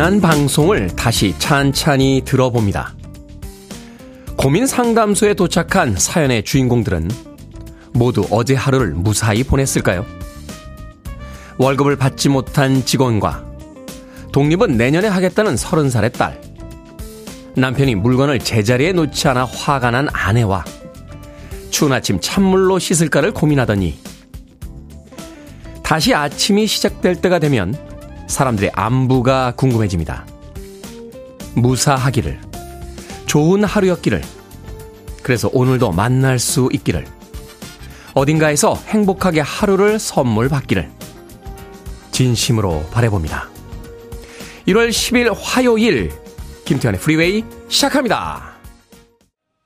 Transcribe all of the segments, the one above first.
지난 방송을 다시 찬찬히 들어봅니다. 고민 상담소에 도착한 사연의 주인공들은 모두 어제 하루를 무사히 보냈을까요? 월급을 받지 못한 직원과 독립은 내년에 하겠다는 서른 살의 딸, 남편이 물건을 제자리에 놓지 않아 화가 난 아내와 추운 아침 찬물로 씻을까를 고민하더니 다시 아침이 시작될 때가 되면 사람들의 안부가 궁금해집니다. 무사하기를, 좋은 하루였기를, 그래서 오늘도 만날 수 있기를, 어딘가에서 행복하게 하루를 선물 받기를, 진심으로 바래봅니다. 1월 10일 화요일, 김태훈의 프리웨이 시작합니다.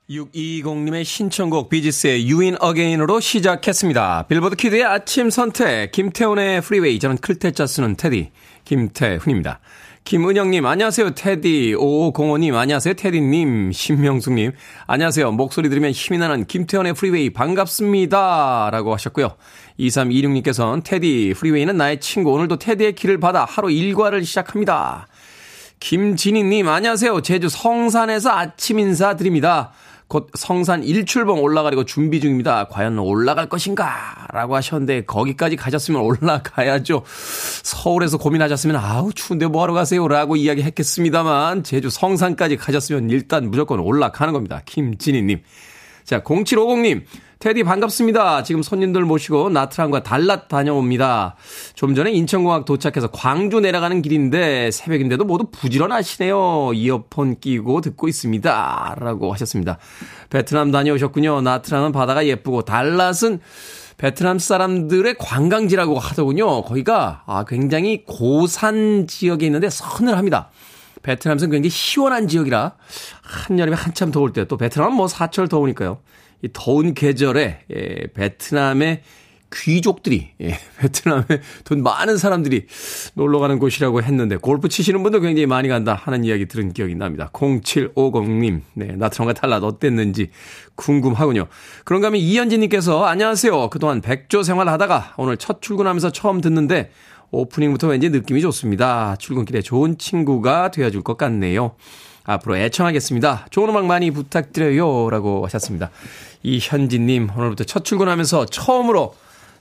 620님의 신청곡 비지스의 You Win Again으로 시작했습니다. 빌보드 kid의 아침 선택, 김태훈의 프리웨이, 저는 클 태 자 쓰는 테디, 김태훈입니다. 김은영님, 안녕하세요, 테디. 5505님, 안녕하세요, 테디님. 신명숙님, 안녕하세요. 목소리 들으면 힘이 나는 김태훈의 프리웨이 반갑습니다. 라고 하셨고요. 2326님께서는 테디, 프리웨이는 나의 친구. 오늘도 테디의 기를 받아 하루 일과를 시작합니다. 김진희님, 안녕하세요. 제주 성산에서 아침 인사 드립니다. 곧 성산 일출봉 올라가려고 준비 중입니다. 과연 올라갈 것인가? 라고 하셨는데, 거기까지 가셨으면 올라가야죠. 서울에서 고민하셨으면, 아우, 추운데 뭐하러 가세요? 라고 이야기 했겠습니다만, 제주 성산까지 가셨으면 일단 무조건 올라가는 겁니다. 김진희님. 자, 0750님. 테디 반갑습니다. 지금 손님들 모시고 나트랑과 달랏 다녀옵니다. 좀 전에 인천공항 도착해서 광주 내려가는 길인데 새벽인데도 모두 부지런하시네요. 이어폰 끼고 듣고 있습니다. 라고 하셨습니다. 베트남 다녀오셨군요. 나트랑은 바다가 예쁘고 달랏은 베트남 사람들의 관광지라고 하더군요. 거기가 아, 굉장히 고산 지역에 있는데 서늘합니다. 베트남은 굉장히 시원한 지역이라 한여름에 한참 더울 때 또 베트남은 뭐 사철 더우니까요. 이 더운 계절에 예, 베트남의 귀족들이 예, 베트남에 돈 많은 사람들이 놀러 가는 곳이라고 했는데 골프 치시는 분도 굉장히 많이 간다 하는 이야기 들은 기억이 납니다. 0750님. 네, 나트랑과 탈랏 어땠는지 궁금하군요. 그런가 하면 이현진 님께서 안녕하세요. 그동안 백조 생활 하다가 오늘 첫 출근하면서 처음 듣는데 오프닝부터 왠지 느낌이 좋습니다. 출근길에 좋은 친구가 되어줄 것 같네요. 앞으로 애청하겠습니다. 좋은 음악 많이 부탁드려요. 라고 하셨습니다. 이현진님, 오늘부터 첫 출근하면서 처음으로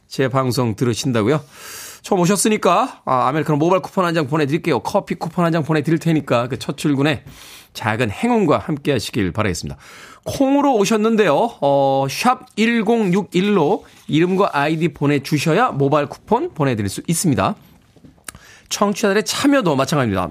제 방송 들으신다고요? 처음 오셨으니까, 아, 아메리카노 모바일 쿠폰 한 장 보내드릴게요. 커피 쿠폰 한 장 보내드릴 테니까 그 첫 출근에 작은 행운과 함께 하시길 바라겠습니다. 콩으로 오셨는데요. 어, 샵 1061로 이름과 아이디 보내주셔야 모바일 쿠폰 보내드릴 수 있습니다. 청취자들의 참여도 마찬가지입니다.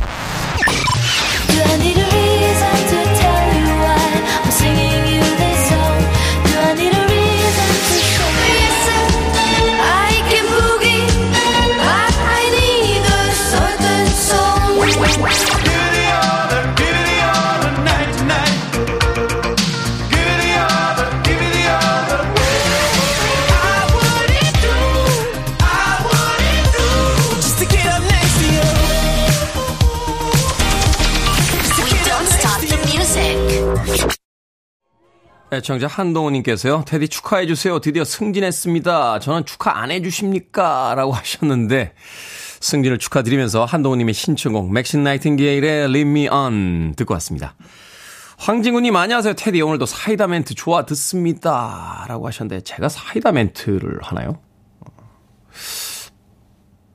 애청자 한동훈님께서요, 테디 축하해주세요. 드디어 승진했습니다. 저는 축하 안 해주십니까? 라고 하셨는데, 승진을 축하드리면서 한동훈님의 신청곡, 맥신 나이팅게일의 Leave Me On 듣고 왔습니다. 황진구님, 안녕하세요. 테디, 오늘도 사이다 멘트 좋아 듣습니다. 라고 하셨는데, 제가 사이다 멘트를 하나요?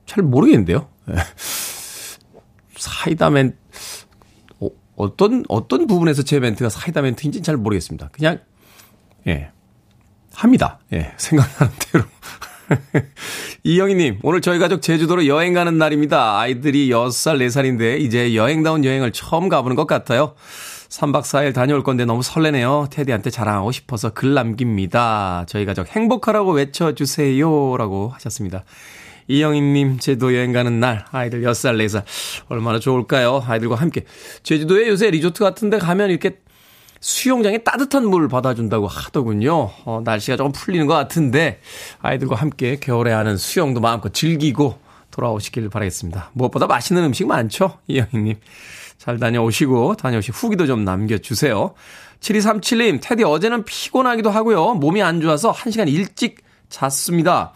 잘 모르겠는데요. 사이다 멘트, 어떤, 어떤 부분에서 제 멘트가 사이다 멘트인지는 잘 모르겠습니다. 그냥, 예. 합니다. 예. 생각나는 대로. 이영희님, 오늘 저희 가족 제주도로 여행 가는 날입니다. 아이들이 6살, 4살인데 이제 여행다운 여행을 처음 가보는 것 같아요. 3박 4일 다녀올 건데 너무 설레네요. 테디한테 자랑하고 싶어서 글 남깁니다. 저희 가족 행복하라고 외쳐주세요. 라고 하셨습니다. 이영희님, 제도 여행 가는 날, 아이들 6살, 4살. 얼마나 좋을까요? 아이들과 함께. 제주도에 요새 리조트 같은 데 가면 이렇게 수영장에 따뜻한 물 받아준다고 하더군요. 어, 날씨가 조금 풀리는 것 같은데, 아이들과 함께 겨울에 하는 수영도 마음껏 즐기고, 돌아오시길 바라겠습니다. 무엇보다 맛있는 음식 많죠? 이영희님. 잘 다녀오시고, 다녀오시 후기도 좀 남겨주세요. 7237님, 테디 어제는 피곤하기도 하고요. 몸이 안 좋아서 1시간 일찍 잤습니다.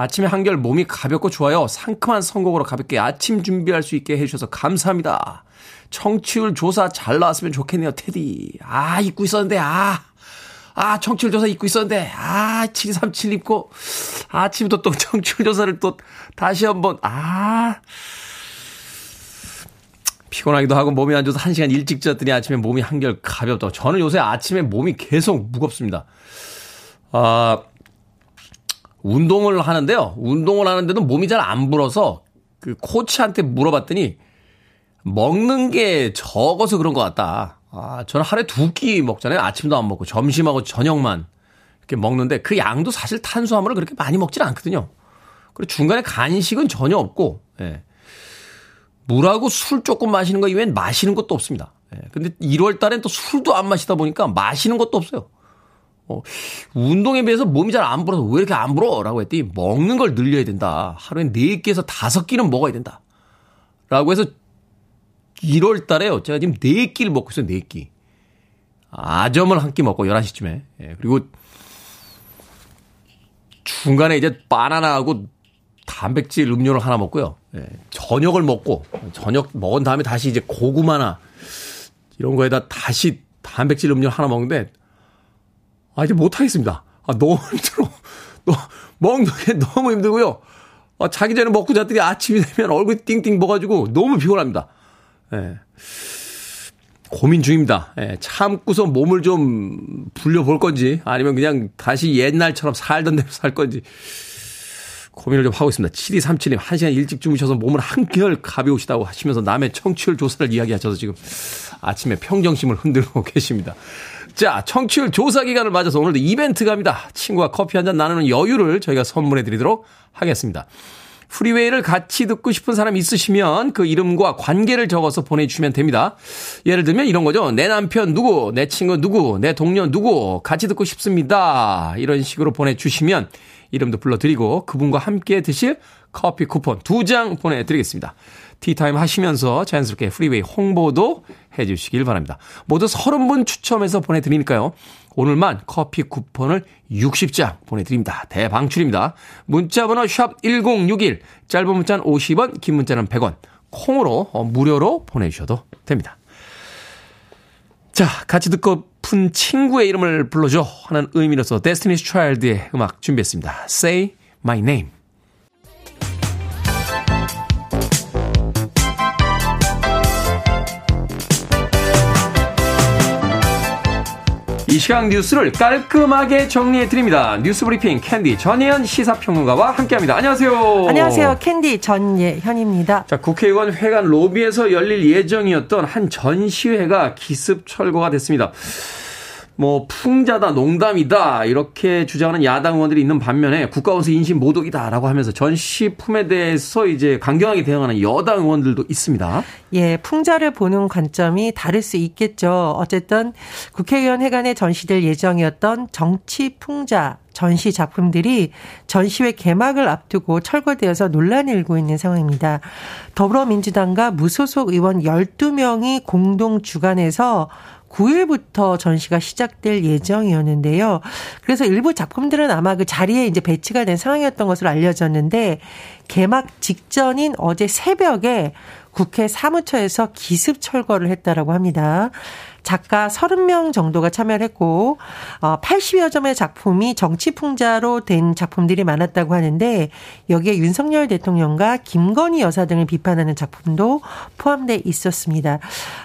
아침에 한결 몸이 가볍고 좋아요. 상큼한 선곡으로 가볍게 아침 준비할 수 있게 해주셔서 감사합니다. 청취율 조사 잘 나왔으면 좋겠네요, 테디. 아, 잊고 있었는데, 아. 아, 청취율 조사 잊고 있었는데, 아, 7237 입고, 아침부터 또 청취율 조사를 또 다시 한 번, 아. 피곤하기도 하고 몸이 안 좋아서 1시간 일찍 잤더니 아침에 몸이 한결 가볍다고. 저는 요새 아침에 몸이 계속 무겁습니다. 아, 운동을 하는데요. 운동을 하는데도 몸이 잘 안 불어서 그 코치한테 물어봤더니 먹는 게 적어서 그런 것 같다. 아, 저는 하루에 두 끼 먹잖아요. 아침도 안 먹고 점심하고 저녁만 이렇게 먹는데 그 양도 사실 탄수화물을 그렇게 많이 먹지는 않거든요. 그리고 중간에 간식은 전혀 없고, 예. 물하고 술 조금 마시는 거 이외엔 마시는 것도 없습니다. 예. 근데 1월 달엔 또 술도 안 마시다 보니까 마시는 것도 없어요. 어, 운동에 비해서 몸이 잘 안 불어서 왜 이렇게 안 불어? 라고 했더니 먹는 걸 늘려야 된다. 하루에 4끼에서 5끼는 먹어야 된다. 라고 해서 1월 달에요. 제가 지금 4끼를 먹고 있어요, 4끼. 아점을 한 끼 먹고 11시쯤에. 예, 그리고 중간에 이제 바나나하고 단백질 음료를 하나 먹고요. 예, 저녁을 먹고 저녁 먹은 다음에 다시 이제 고구마나 이런 거에다 다시 단백질 음료 하나 먹는데 아 이제 못 하겠습니다. 아 너무 힘들어. 너 먹는 게 너무 힘들고요. 아, 자기 전에 먹고 잤더니 아침이 되면 얼굴이 띵띵 먹어가지고 너무 피곤합니다. 예. 고민 중입니다. 예, 참고서 몸을 좀 불려볼 건지 아니면 그냥 다시 옛날처럼 살던 대로 살 건지 고민을 좀 하고 있습니다. 7237님, 1시간 일찍 주무셔서 몸을 한결 가벼우시다고 하시면서 남의 청취율 조사를 이야기하셔서 지금 아침에 평정심을 흔들고 계십니다. 자, 청취율 조사 기간을 맞아서 오늘도 이벤트 갑니다. 친구와 커피 한 잔 나누는 여유를 저희가 선물해 드리도록 하겠습니다. 프리웨이를 같이 듣고 싶은 사람 있으시면 그 이름과 관계를 적어서 보내주시면 됩니다. 예를 들면 이런 거죠. 내 남편 누구, 내 친구 누구, 내 동료 누구, 같이 듣고 싶습니다. 이런 식으로 보내주시면 이름도 불러드리고 그분과 함께 드실 커피 쿠폰 두 장 보내드리겠습니다. 티타임 하시면서 자연스럽게 프리웨이 홍보도 해주시길 바랍니다. 모두 30분 추첨해서 보내드리니까요. 오늘만 커피 쿠폰을 60장 보내드립니다. 대방출입니다. 문자번호 샵 1061, 짧은 문자는 50원, 긴 문자는 100원, 콩으로 어, 무료로 보내주셔도 됩니다. 자, 같이 듣고픈 친구의 이름을 불러줘 하는 의미로서 Destiny's Child의 음악 준비했습니다. Say My Name. 이 시각 뉴스를 깔끔하게 정리해 드립니다. 뉴스 브리핑 캔디 전예현 시사평론가와 함께합니다. 안녕하세요. 안녕하세요. 캔디 전예현입니다. 자, 국회의원 회관 로비에서 열릴 예정이었던 한 전시회가 기습 철거가 됐습니다. 뭐 풍자다 농담이다 이렇게 주장하는 야당 의원들이 있는 반면에 국가원수 인신 모독이다라고 하면서 전 시품에 대해서 이제 강경하게 대응하는 여당 의원들도 있습니다. 예, 풍자를 보는 관점이 다를 수 있겠죠. 어쨌든 국회의원 회관에 전시될 예정이었던 정치 풍자 전시 작품들이 전시회 개막을 앞두고 철거되어서 논란이 일고 있는 상황입니다. 더불어민주당과 무소속 의원 12명이 공동 주관해서 9일부터 전시가 시작될 예정이었는데요. 그래서 일부 작품들은 아마 그 자리에 이제 배치가 된 상황이었던 것으로 알려졌는데 개막 직전인 어제 새벽에 국회 사무처에서 기습 철거를 했다라고 합니다. 작가 30명 정도가 참여를 했고 80여 어, 점의 작품이 정치 풍자로 된 작품들이 많았다고 하는데 여기에 윤석열 대통령과 김건희 여사 등을 비판하는 작품도 포함돼 있었습니다.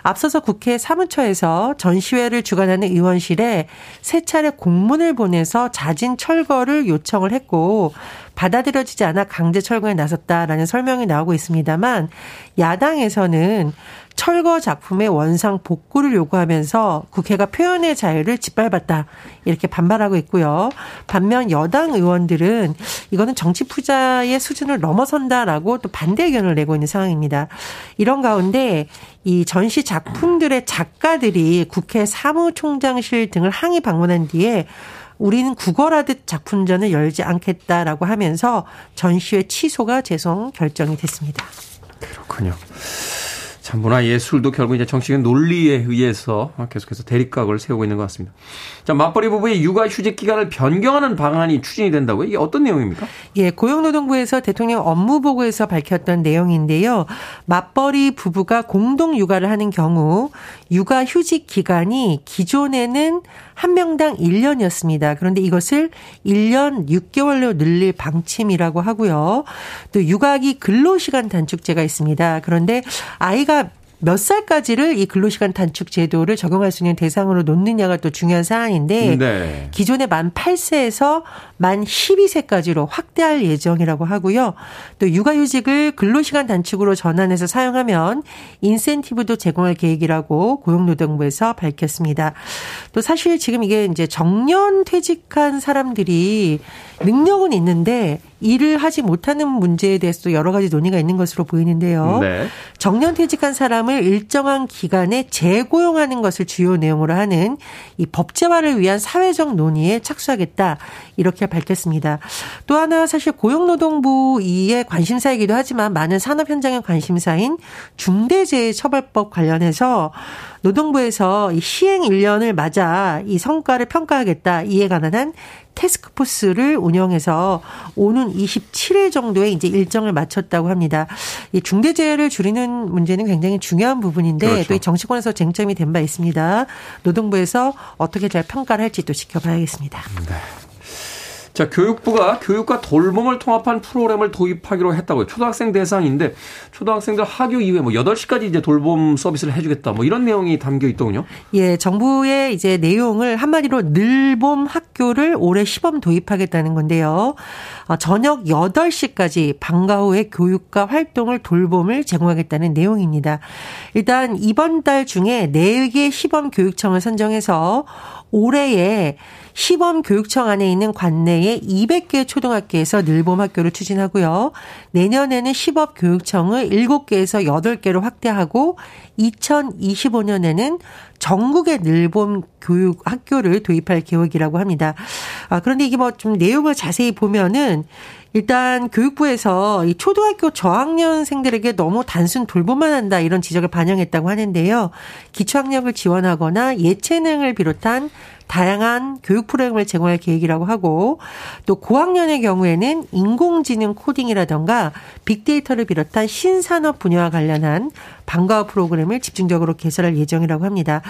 앞서서 국회 사무처에서 전시회를 주관하는 의원실에 세 차례 공문을 보내서 자진 철거를 요청을 했고 받아들여지지 않아 강제 철거에 나섰다라는 설명이 나오고 있습니다만 야당에서는 철거 작품의 원상 복구를 요구하면서 국회가 표현의 자유를 짓밟았다. 이렇게 반발하고 있고요. 반면 여당 의원들은 이거는 정치 투자의 수준을 넘어선다라고 또 반대 의견을 내고 있는 상황입니다. 이런 가운데 이 전시 작품들의 작가들이 국회 사무총장실 등을 항의 방문한 뒤에 우리는 구걸하듯 작품전을 열지 않겠다라고 하면서 전시회 취소가 재송 결정이 됐습니다. 그렇군요. 참 문화 예술도 결국 이제 정치적인 논리에 의해서 계속해서 대립각을 세우고 있는 것 같습니다. 자, 맞벌이 부부의 육아 휴직 기간을 변경하는 방안이 추진이 된다고요? 이게 어떤 내용입니까? 예, 고용노동부에서 대통령 업무 보고에서 밝혔던 내용인데요. 맞벌이 부부가 공동 육아를 하는 경우 육아 휴직 기간이 기존에는 한 명당 1년이었습니다. 그런데 이것을 1년 6개월로 늘릴 방침이라고 하고요. 또 육아기 근로 시간 단축제가 있습니다. 그런데 아이가 몇 살까지를 이 근로시간 단축 제도를 적용할 수 있는 대상으로 놓느냐가 또 중요한 사안인데 네. 기존의 만 8세에서 만 12세까지로 확대할 예정이라고 하고요. 또 육아휴직을 근로시간 단축으로 전환해서 사용하면 인센티브도 제공할 계획이라고 고용노동부에서 밝혔습니다. 또 사실 지금 이게 이제 정년 퇴직한 사람들이 능력은 있는데 일을 하지 못하는 문제에 대해서도 여러 가지 논의가 있는 것으로 보이는데요. 네. 정년 퇴직한 사람을 일정한 기간에 재고용하는 것을 주요 내용으로 하는 이 법제화를 위한 사회적 논의에 착수하겠다. 이렇게 밝혔습니다. 또 하나 사실 고용노동부 이의 관심사이기도 하지만 많은 산업 현장의 관심사인 중대재해처벌법 관련해서 노동부에서 이 시행 1년을 맞아 이 성과를 평가하겠다. 이에 관한 한 테스크포스를 운영해서 오는 27일 정도에 이제 일정을 마쳤다고 합니다. 이 중대재해를 줄이는 문제는 굉장히 중요한 부분인데 그렇죠. 또이 정치권에서 쟁점이 된 바 있습니다. 노동부에서 어떻게 잘 평가를 할지 또 지켜봐야겠습니다. 네. 자, 교육부가 교육과 돌봄을 통합한 프로그램을 도입하기로 했다고요. 초등학생 대상인데 초등학생들 학교 이후에 뭐 8시까지 이제 돌봄 서비스를 해 주겠다. 뭐 이런 내용이 담겨 있더군요. 예, 정부의 이제 내용을 한마디로 늘봄 학교를 올해 시범 도입하겠다는 건데요. 어, 저녁 8시까지 방과 후에 교육과 활동을 돌봄을 제공하겠다는 내용입니다. 일단 이번 달 중에 4개 시범 교육청을 선정해서 올해에 시범 교육청 안에 있는 관내에 200개 초등학교에서 늘봄 학교를 추진하고요. 내년에는 시범 교육청을 7개에서 8개로 확대하고 2025년에는 전국의 늘봄 교육 학교를 도입할 계획이라고 합니다. 아, 그런데 이게 뭐 좀 내용을 자세히 보면은 일단 교육부에서 이 초등학교 저학년생들에게 너무 단순 돌보만 한다 이런 지적을 반영했다고 하는데요. 기초학력을 지원하거나 예체능을 비롯한 다양한 교육 프로그램을 제공할 계획이라고 하고 또 고학년의 경우에는 인공지능 코딩이라던가 빅데이터를 비롯한 신산업 분야와 관련한 방과 후 프로그램을 집중적으로 개설할 예정이라고 합니다.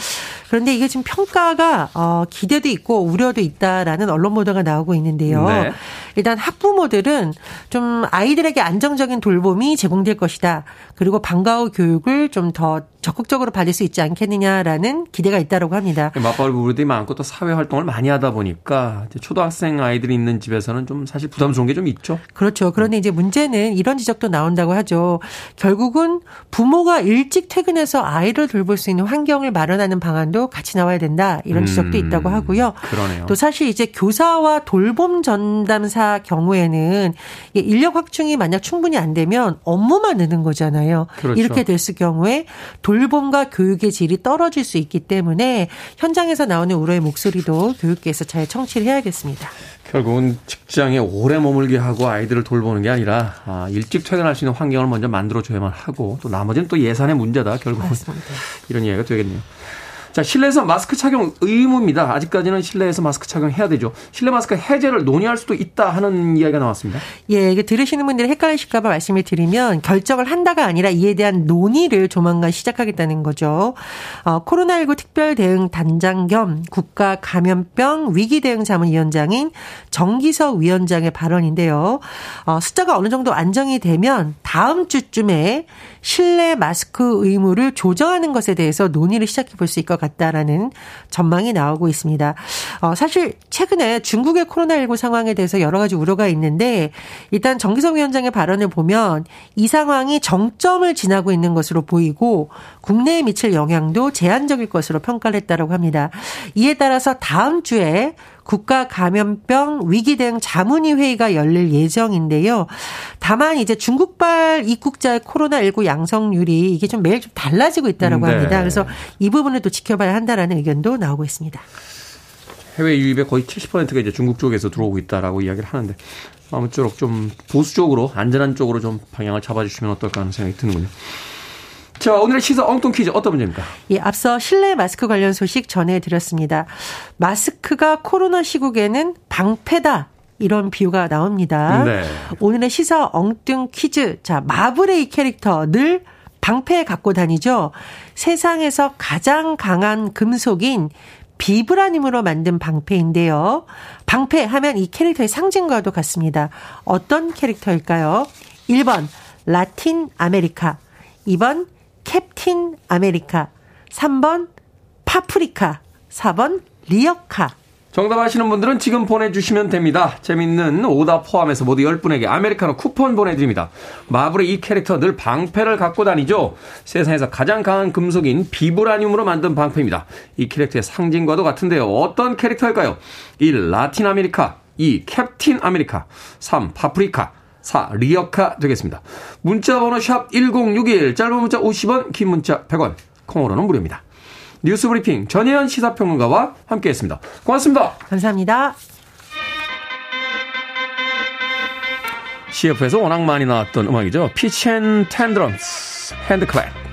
그런데 이게 지금 평가가 어 기대도 있고 우려도 있다라는 언론 보도가 나오고 있는데요. 네. 일단 학 부모들은 좀 아이들에게 안정적인 돌봄이 제공될 것이다. 그리고 방과 후 교육을 좀 더 적극적으로 받을 수 있지 않겠느냐라는 기대가 있다고 합니다. 맞벌이 부부들이 많고 또 사회 활동을 많이 하다 보니까 초등학생 아이들이 있는 집에서는 좀 사실 부담스러운 게 좀 있죠. 그렇죠. 그런데 이제 문제는 이런 지적도 나온다고 하죠. 결국은 부모가 일찍 퇴근해서 아이를 돌볼 수 있는 환경을 마련하는 방안도 같이 나와야 된다. 이런 지적도 음, 있다고 하고요. 그러네요. 또 사실 이제 교사와 돌봄 전담사 경우에는 인력 확충이 만약 충분히 안 되면 업무만 느는 거잖아요. 그렇죠. 이렇게 됐을 경우에 돌 봄과 교육의 질이 떨어질 수 있기 때문에 현장에서 나오는 우려의 목소리도 교육계에서 잘 청취를 해야겠습니다. 결국은 직장에 오래 머물게 하고 아이들을 돌보는 게 아니라 아, 일찍 퇴근할 수 있는 환경을 먼저 만들어줘야만 하고 또 나머지는 또 예산의 문제다 결국은 맞습니다. 이런 이야기가 되겠네요. 자, 실내에서 마스크 착용 의무입니다. 아직까지는 실내에서 마스크 착용해야 되죠. 실내 마스크 해제를 논의할 수도 있다 하는 이야기가 나왔습니다. 예, 이게 들으시는 분들이 헷갈리실까봐 말씀을 드리면 결정을 한다가 아니라 이에 대한 논의를 조만간 시작하겠다는 거죠. 어, 코로나19 특별 대응 단장 겸 국가 감염병 위기 대응 자문위원장인 정기석 위원장의 발언인데요. 어, 숫자가 어느 정도 안정이 되면 다음 주쯤에 실내 마스크 의무를 조정하는 것에 대해서 논의를 시작해 볼 수 있을 것. 같다라는 전망이 나오고 있습니다. 어, 사실 최근에 중국의 코로나19 상황에 대해서 여러 가지 우려가 있는데 일단 정기성 위원장의 발언을 보면 이 상황이 정점을 지나고 있는 것으로 보이고 국내에 미칠 영향도 제한적일 것으로 평가를 했다고 합니다. 이에 따라서 다음 주에 국가 감염병 위기 대응 자문위 회의가 열릴 예정인데요. 다만 이제 중국발 입국자의 코로나19 양성률이 이게 좀 매일 좀 달라지고 있다라고 네. 합니다. 그래서 이 부분을 또 지켜봐야 한다라는 의견도 나오고 있습니다. 해외 유입의 거의 70%가 이제 중국 쪽에서 들어오고 있다라고 이야기를 하는데 아무쪼록 좀 보수 적으로 안전한 쪽으로 좀 방향을 잡아주시면 어떨까 하는 생각이 드는군요. 자, 오늘의 시사 엉뚱 퀴즈 어떤 문제입니까? 예, 앞서 실내 마스크 관련 소식 전해드렸습니다. 마스크가 코로나 시국에는 방패다. 이런 비유가 나옵니다. 네. 오늘의 시사 엉뚱 퀴즈. 자, 마블의 이 캐릭터 늘 방패 갖고 다니죠. 세상에서 가장 강한 금속인 비브라늄으로 만든 방패인데요. 방패 하면 이 캐릭터의 상징과도 같습니다. 어떤 캐릭터일까요? 1번 라틴 아메리카, 2번 캡틴 아메리카, 3번 파프리카, 4번 리어카. 정답 아시는 분들은 지금 보내주시면 됩니다. 재밌는 오답 포함해서 모두 10분에게 아메리카노 쿠폰 보내드립니다. 마블의 이 캐릭터 늘 방패를 갖고 다니죠. 세상에서 가장 강한 금속인 비브라늄으로 만든 방패입니다. 이 캐릭터의 상징과도 같은데요. 어떤 캐릭터일까요? 1. 라틴 아메리카 2. 캡틴 아메리카 3. 파프리카 4. 리어카 되겠습니다. 문자 번호 샵 1061, 짧은 문자 50원, 긴 문자 100원, 콩으로는 무료입니다. 뉴스 브리핑 전예현 시사평론가와 함께했습니다. 고맙습니다. 감사합니다. CF에서 워낙 많이 나왔던 음악이죠. 피치 앤 텐드럼스, 핸드클랩.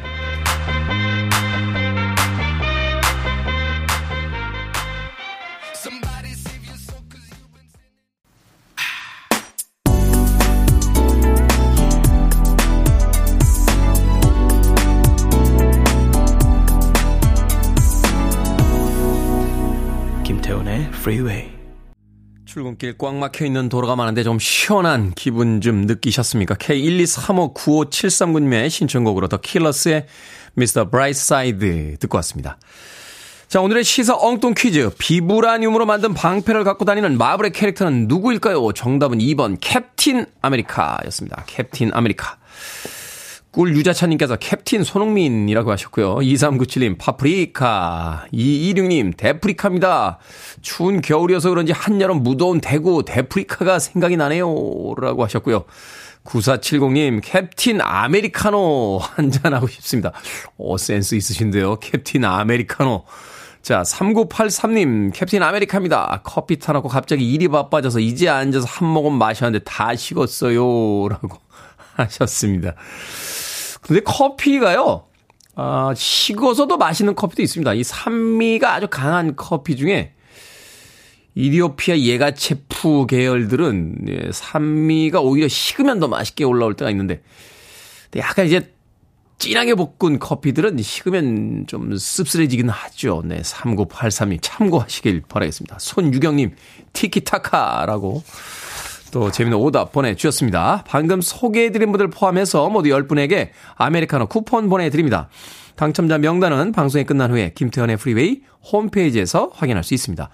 Freeway. 출근길 꽉 막혀 있는 도로가 많은데 좀 시원한 기분 좀 느끼셨습니까? K1235973군님의 신청곡으로 The Killers의 Mr. Brightside 듣고 왔습니다. 자, 오늘의 시사 엉뚱 퀴즈. 비브라늄으로 만든 방패를 갖고 다니는 마블의 캐릭터는 누구일까요? 정답은 2번 캡틴 아메리카였습니다. 캡틴 아메리카. 꿀 유자차님께서 캡틴 손흥민이라고 하셨고요. 2397님 파프리카 226님 대프리카입니다. 추운 겨울이어서 그런지 한여름 무더운 대구 대프리카가 생각이 나네요. 라고 하셨고요. 9470님 캡틴 아메리카노 한잔하고 싶습니다. 오 센스 있으신데요. 캡틴 아메리카노. 자, 3983님, 캡틴 아메리카입니다. 커피 타놓고 갑자기 일이 바빠져서 이제 앉아서 한 모금 마셨는데 다 식었어요. 라고 하셨습니다. 근데 커피가요, 아, 식어서도 맛있는 커피도 있습니다. 이 산미가 아주 강한 커피 중에 이디오피아 예가체프 계열들은 예, 산미가 오히려 식으면 더 맛있게 올라올 때가 있는데 약간 이제 진하게 볶은 커피들은 식으면 좀 씁쓸해지긴 하죠. 네, 3983님 참고하시길 바라겠습니다. 손유경님 티키타카라고 또 재미있는 오답 보내주셨습니다. 방금 소개해드린 분들 포함해서 모두 10분에게 아메리카노 쿠폰 보내드립니다. 당첨자 명단은 방송이 끝난 후에 김태훈의 프리웨이 홈페이지에서 확인할 수 있습니다.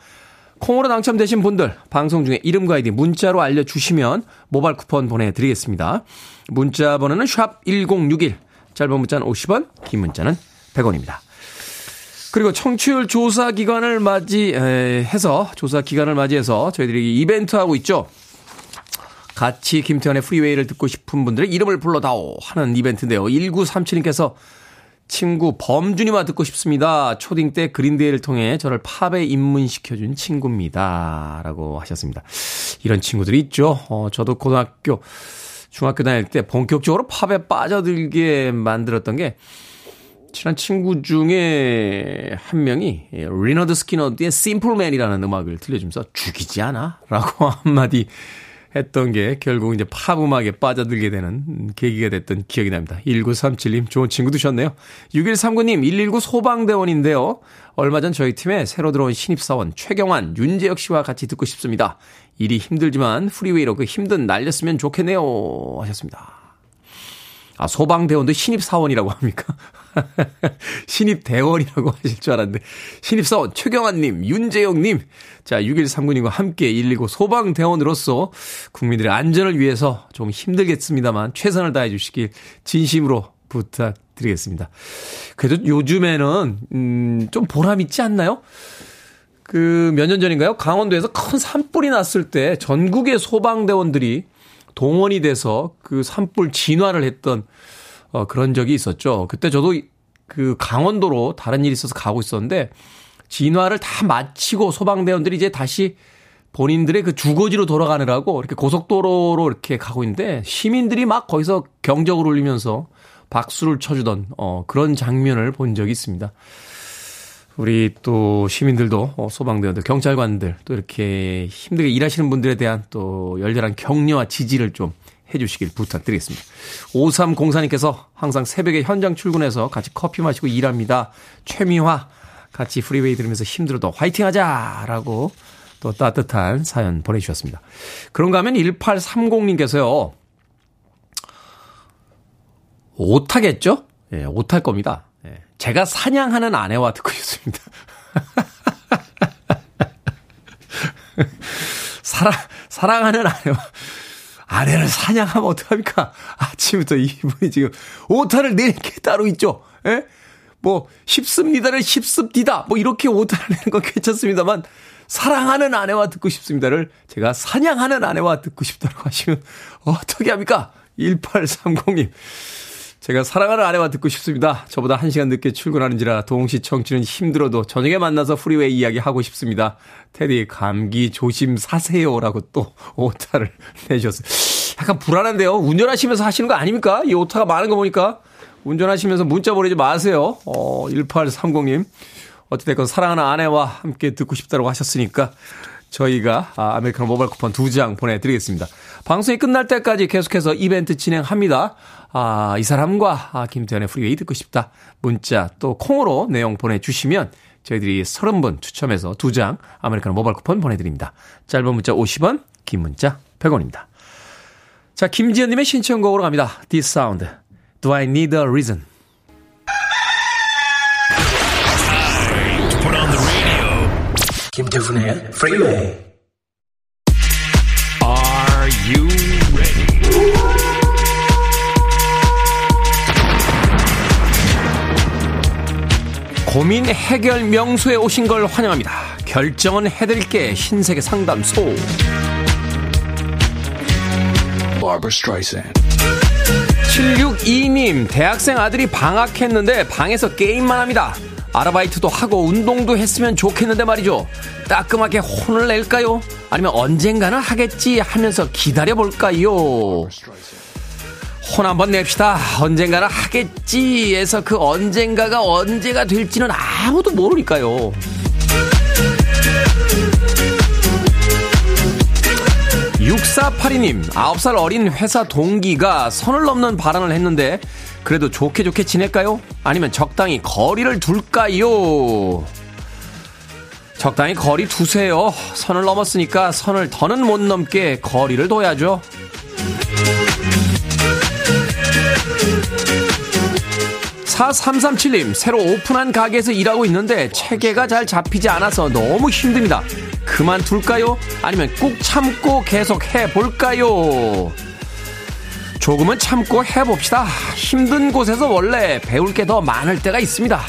콩으로 당첨되신 분들 방송 중에 이름과 아이디 문자로 알려주시면 모바일 쿠폰 보내드리겠습니다. 문자 번호는 샵 1061 짧은 문자는 50원 긴 문자는 100원입니다. 그리고 청취율 조사 기간을 맞이해서 조사 기간을 맞이해서 저희들이 이벤트 하고 있죠. 같이 김태현의 프리웨이를 듣고 싶은 분들의 이름을 불러다오 하는 이벤트인데요. 1937님께서 친구 범준이와 듣고 싶습니다. 초딩 때 그린데이를 통해 저를 팝에 입문시켜준 친구입니다. 라고 하셨습니다. 이런 친구들이 있죠. 어, 저도 고등학교, 중학교 다닐 때 본격적으로 팝에 빠져들게 만들었던 게 친한 친구 중에 한 명이 리너드 스키너드의 Simple Man이라는 음악을 들려주면서 죽이지 않아? 라고 한마디 했던 게 결국 이제 팝 음악에 빠져들게 되는 계기가 됐던 기억이 납니다. 1937님 좋은 친구 두셨네요. 6139님 119 소방대원인데요. 얼마 전 저희 팀에 새로 들어온 신입사원 최경환, 윤재혁 씨와 같이 듣고 싶습니다. 일이 힘들지만 프리웨이로 그 힘든 날렸으면 좋겠네요. 하셨습니다. 아, 소방대원도 신입사원이라고 합니까? 신입 대원이라고 하실 줄 알았는데, 신입사원 최경환님, 윤재영님, 자, 6139님과 함께 119 소방대원으로서 국민들의 안전을 위해서 좀 힘들겠습니다만, 최선을 다해 주시길 진심으로 부탁드리겠습니다. 그래도 요즘에는, 음, 좀 보람 있지 않나요? 그, 몇 년 전인가요? 강원도에서 큰 산불이 났을 때 전국의 소방대원들이 동원이 돼서 그 산불 진화를 했던 어, 그런 적이 있었죠. 그때 저도 그 강원도로 다른 일이 있어서 가고 있었는데 진화를 다 마치고 소방대원들이 이제 다시 본인들의 그 주거지로 돌아가느라고 이렇게 고속도로로 이렇게 가고 있는데 시민들이 막 거기서 경적을 울리면서 박수를 쳐주던 어, 그런 장면을 본 적이 있습니다. 우리 또 시민들도 어, 소방대원들, 경찰관들 또 이렇게 힘들게 일하시는 분들에 대한 또 열렬한 격려와 지지를 좀 해주시길 부탁드리겠습니다. 5304님께서 항상 새벽에 현장 출근해서 같이 커피 마시고 일합니다. 최미화 같이 프리웨이 들으면서 힘들어도 화이팅 하자! 라고 또 따뜻한 사연 보내주셨습니다. 그런가 하면 1830님께서요. 오타겠죠? 예, 오탈 겁니다. 예, 제가 사냥하는 아내와 듣고 있습니다. 사랑, 사랑하는 아내와 아내를 사냥하면 어떡합니까? 아침부터 이분이 지금 오타를 내는 게 따로 있죠. 예? 뭐 쉽습니다를 쉽습디다 뭐 이렇게 오타를 내는 건 괜찮습니다만 사랑하는 아내와 듣고 싶습니다를 제가 사냥하는 아내와 듣고 싶다고 하시면 어떻게 합니까? 1830님. 제가 사랑하는 아내와 듣고 싶습니다. 저보다 1시간 늦게 출근하는지라 동시 청취는 힘들어도 저녁에 만나서 프리웨이 이야기 하고 싶습니다. 테디 감기 조심 사세요라고 또 오타를 내주셨어요. 약간 불안한데요. 운전하시면서 하시는 거 아닙니까? 이 오타가 많은 거 보니까 운전하시면서 문자 보내지 마세요. 어 1830님. 어찌됐건 사랑하는 아내와 함께 듣고 싶다고 하셨으니까 저희가 아, 아메리카노 모바일 쿠폰 두장 보내드리겠습니다. 방송이 끝날 때까지 계속해서 이벤트 진행합니다. 아, 이 사람과 아, 김태훈의 프리웨이 듣고 싶다. 문자 또 콩으로 내용 보내주시면 저희들이 30분 추첨해서 두장 아메리카노 모바일 쿠폰 보내드립니다. 짧은 문자 50원, 긴 문자 100원입니다. 자, 김지현님의 신청곡으로 갑니다. This Sound. Do I Need a Reason? 김태훈의 프리웨이 Are you ready? 고민 해결 명소에 오신 걸 환영합니다. 결정은 해드릴게 신세계 상담소. 7622님, 대학생 아들이 방학했는데 방에서 게임만 합니다. 아르바이트도 하고 운동도 했으면 좋겠는데 말이죠. 따끔하게 혼을 낼까요? 아니면 언젠가는 하겠지 하면서 기다려볼까요? 혼 한번 냅시다. 언젠가는 하겠지 해서 그 언젠가가 언제가 될지는 아무도 모르니까요. 6482님, 9살 어린 회사 동기가 선을 넘는 발언을 했는데, 그래도 좋게 좋게 지낼까요? 아니면 적당히 거리를 둘까요? 적당히 거리 두세요. 선을 넘었으니까 선을 더는 못 넘게 거리를 둬야죠. 4337님, 새로 오픈한 가게에서 일하고 있는데 체계가 잘 잡히지 않아서 너무 힘듭니다. 그만둘까요? 아니면 꾹 참고 계속 해볼까요? 조금은 참고 해봅시다. 힘든 곳에서 원래 배울 게 더 많을 때가 있습니다.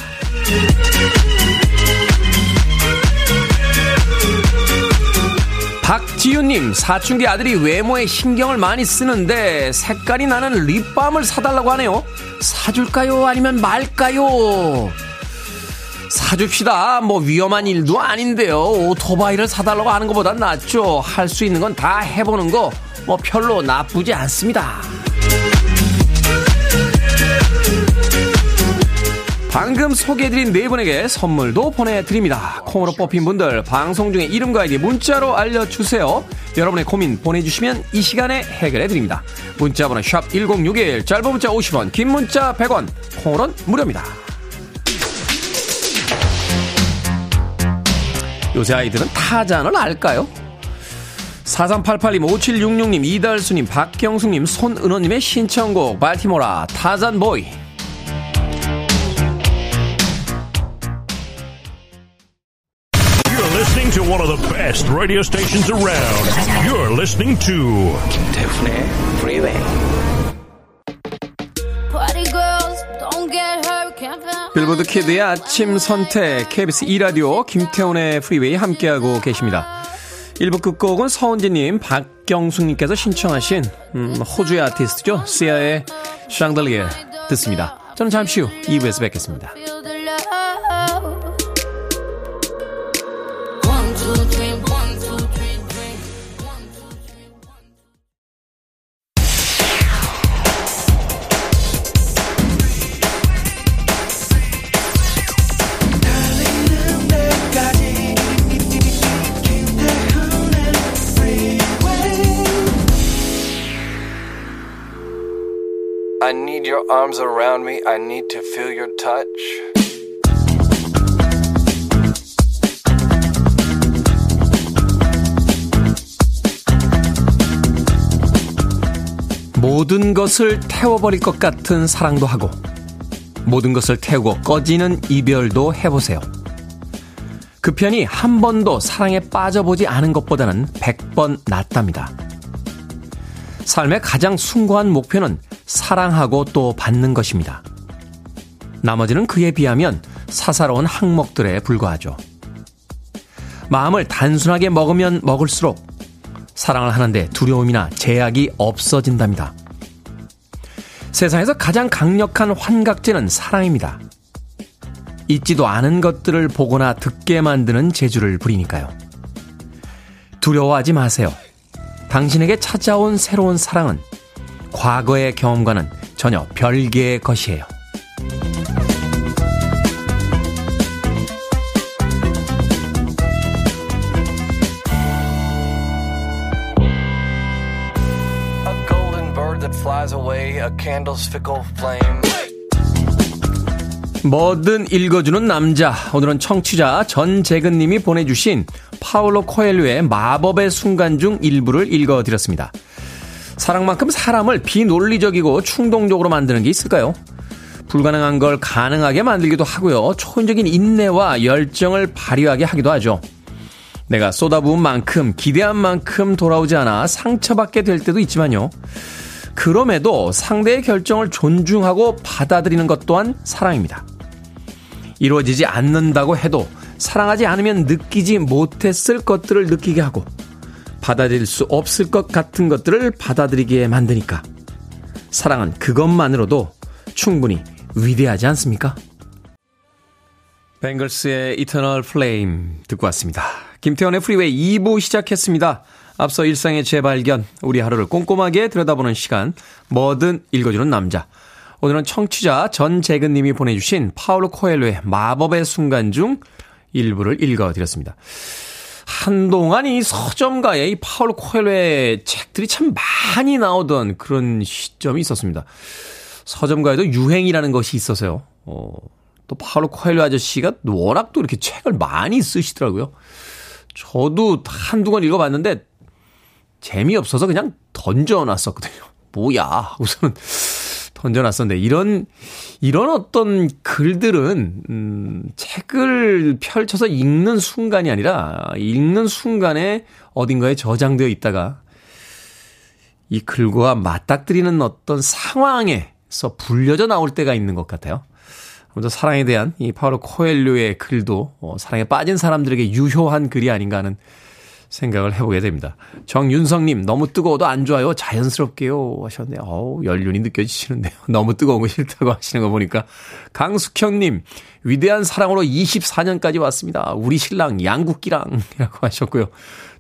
박지윤님, 사춘기 아들이 외모에 신경을 많이 쓰는데 색깔이 나는 립밤을 사달라고 하네요. 사줄까요? 아니면 말까요? 사줍시다. 뭐 위험한 일도 아닌데요. 오토바이를 사달라고 하는 것보단 낫죠. 할 수 있는 건 다 해보는 거 뭐 별로 나쁘지 않습니다. 방금 소개해드린 네 분에게 선물도 보내드립니다. 콩으로 뽑힌 분들 방송 중에 이름과 아이디 문자로 알려주세요. 여러분의 고민 보내주시면 이 시간에 해결해드립니다. 문자번호 샵 1061, 짧은 문자 50원, 긴 문자 100원, 콩으로는 무료입니다. 요새 아이들은 타잔을 알까요? 4388님, 5766님, 이달수님, 박경숙님, 손은호님의 신청곡, 발티모라, 타잔보이. Best radio stations around. You're listening to 김태훈의 Freeway. 빌보드 키드의 아침 선택 KBS 2 라디오 김태훈의 프리웨이 함께하고 계십니다. 1부 끝곡은 서은지님, 박경숙님께서 신청하신 음, 호주의 아티스트죠. 시아의 샹들리에 듣습니다. 저는 잠시 후 2부에서 뵙겠습니다. Your arms around me. I need to feel your touch. 모든 것을 태워버릴 것 같은 사랑도 하고, 모든 것을 태우고 꺼지는 이별도 해보세요. 그 편이 한 번도 사랑에 빠져보지 않은 것보다는 100번 낫답니다. 삶의 가장 숭고한 목표는 사랑하고 또 받는 것입니다. 나머지는 그에 비하면 사사로운 항목들에 불과하죠. 마음을 단순하게 먹으면 먹을수록 사랑을 하는데 두려움이나 제약이 없어진답니다. 세상에서 가장 강력한 환각제는 사랑입니다. 잊지도 않은 것들을 보거나 듣게 만드는 재주를 부리니까요. 두려워하지 마세요. 당신에게 찾아온 새로운 사랑은 과거의 경험과는 전혀 별개의 것이에요. 뭐든 읽어주는 남자. 오늘은 청취자 전재근님이 보내주신 파울로 코엘류의 마법의 순간 중 일부를 읽어드렸습니다. 사랑만큼 사람을 비논리적이고 충동적으로 만드는 게 있을까요? 불가능한 걸 가능하게 만들기도 하고요. 초인적인 인내와 열정을 발휘하게 하기도 하죠. 내가 쏟아부은 만큼 기대한 만큼 돌아오지 않아 상처받게 될 때도 있지만요. 그럼에도 상대의 결정을 존중하고 받아들이는 것 또한 사랑입니다. 이루어지지 않는다고 해도 사랑하지 않으면 느끼지 못했을 것들을 느끼게 하고 받아들일 수 없을 것 같은 것들을 받아들이게 만드니까 사랑은 그것만으로도 충분히 위대하지 않습니까? 뱅글스의 Eternal Flame 듣고 왔습니다. 김태훈의 프리웨이 2부 시작했습니다. 앞서 일상의 재발견, 우리 하루를 꼼꼼하게 들여다보는 시간, 뭐든 읽어주는 남자. 오늘은 청취자 전재근 님이 보내주신 파울로 코엘로의 마법의 순간 중 일부를 읽어드렸습니다. 한동안 이 서점가에 이 파울 코엘로의 책들이 참 많이 나오던 그런 시점이 있었습니다. 서점가에도 유행이라는 것이 있어서요. 어, 또 파울로 코엘로 아저씨가 워낙 또 이렇게 책을 많이 쓰시더라고요. 저도 권 읽어봤는데 재미없어서 그냥 던져놨었거든요. 뭐야. 우선은 던져놨었는데 이런 이런 어떤 글들은 음, 책을 펼쳐서 읽는 순간이 아니라 읽는 순간에 어딘가에 저장되어 있다가 이 글과 맞닥뜨리는 어떤 상황에서 불려져 나올 때가 있는 것 같아요. 아무튼 사랑에 대한 이 파울로 코엘료의 글도 어, 사랑에 빠진 사람들에게 유효한 글이 아닌가 하는 생각을 해보게 됩니다. 정윤성님, 너무 뜨거워도 안 좋아요. 자연스럽게요. 하셨네요. 어우, 연륜이 느껴지시는데요. 너무 뜨거운 거 싫다고 하시는 거 보니까. 강숙형님, 위대한 사랑으로 24년까지 왔습니다. 우리 신랑 양국기랑. 이라고 하셨고요.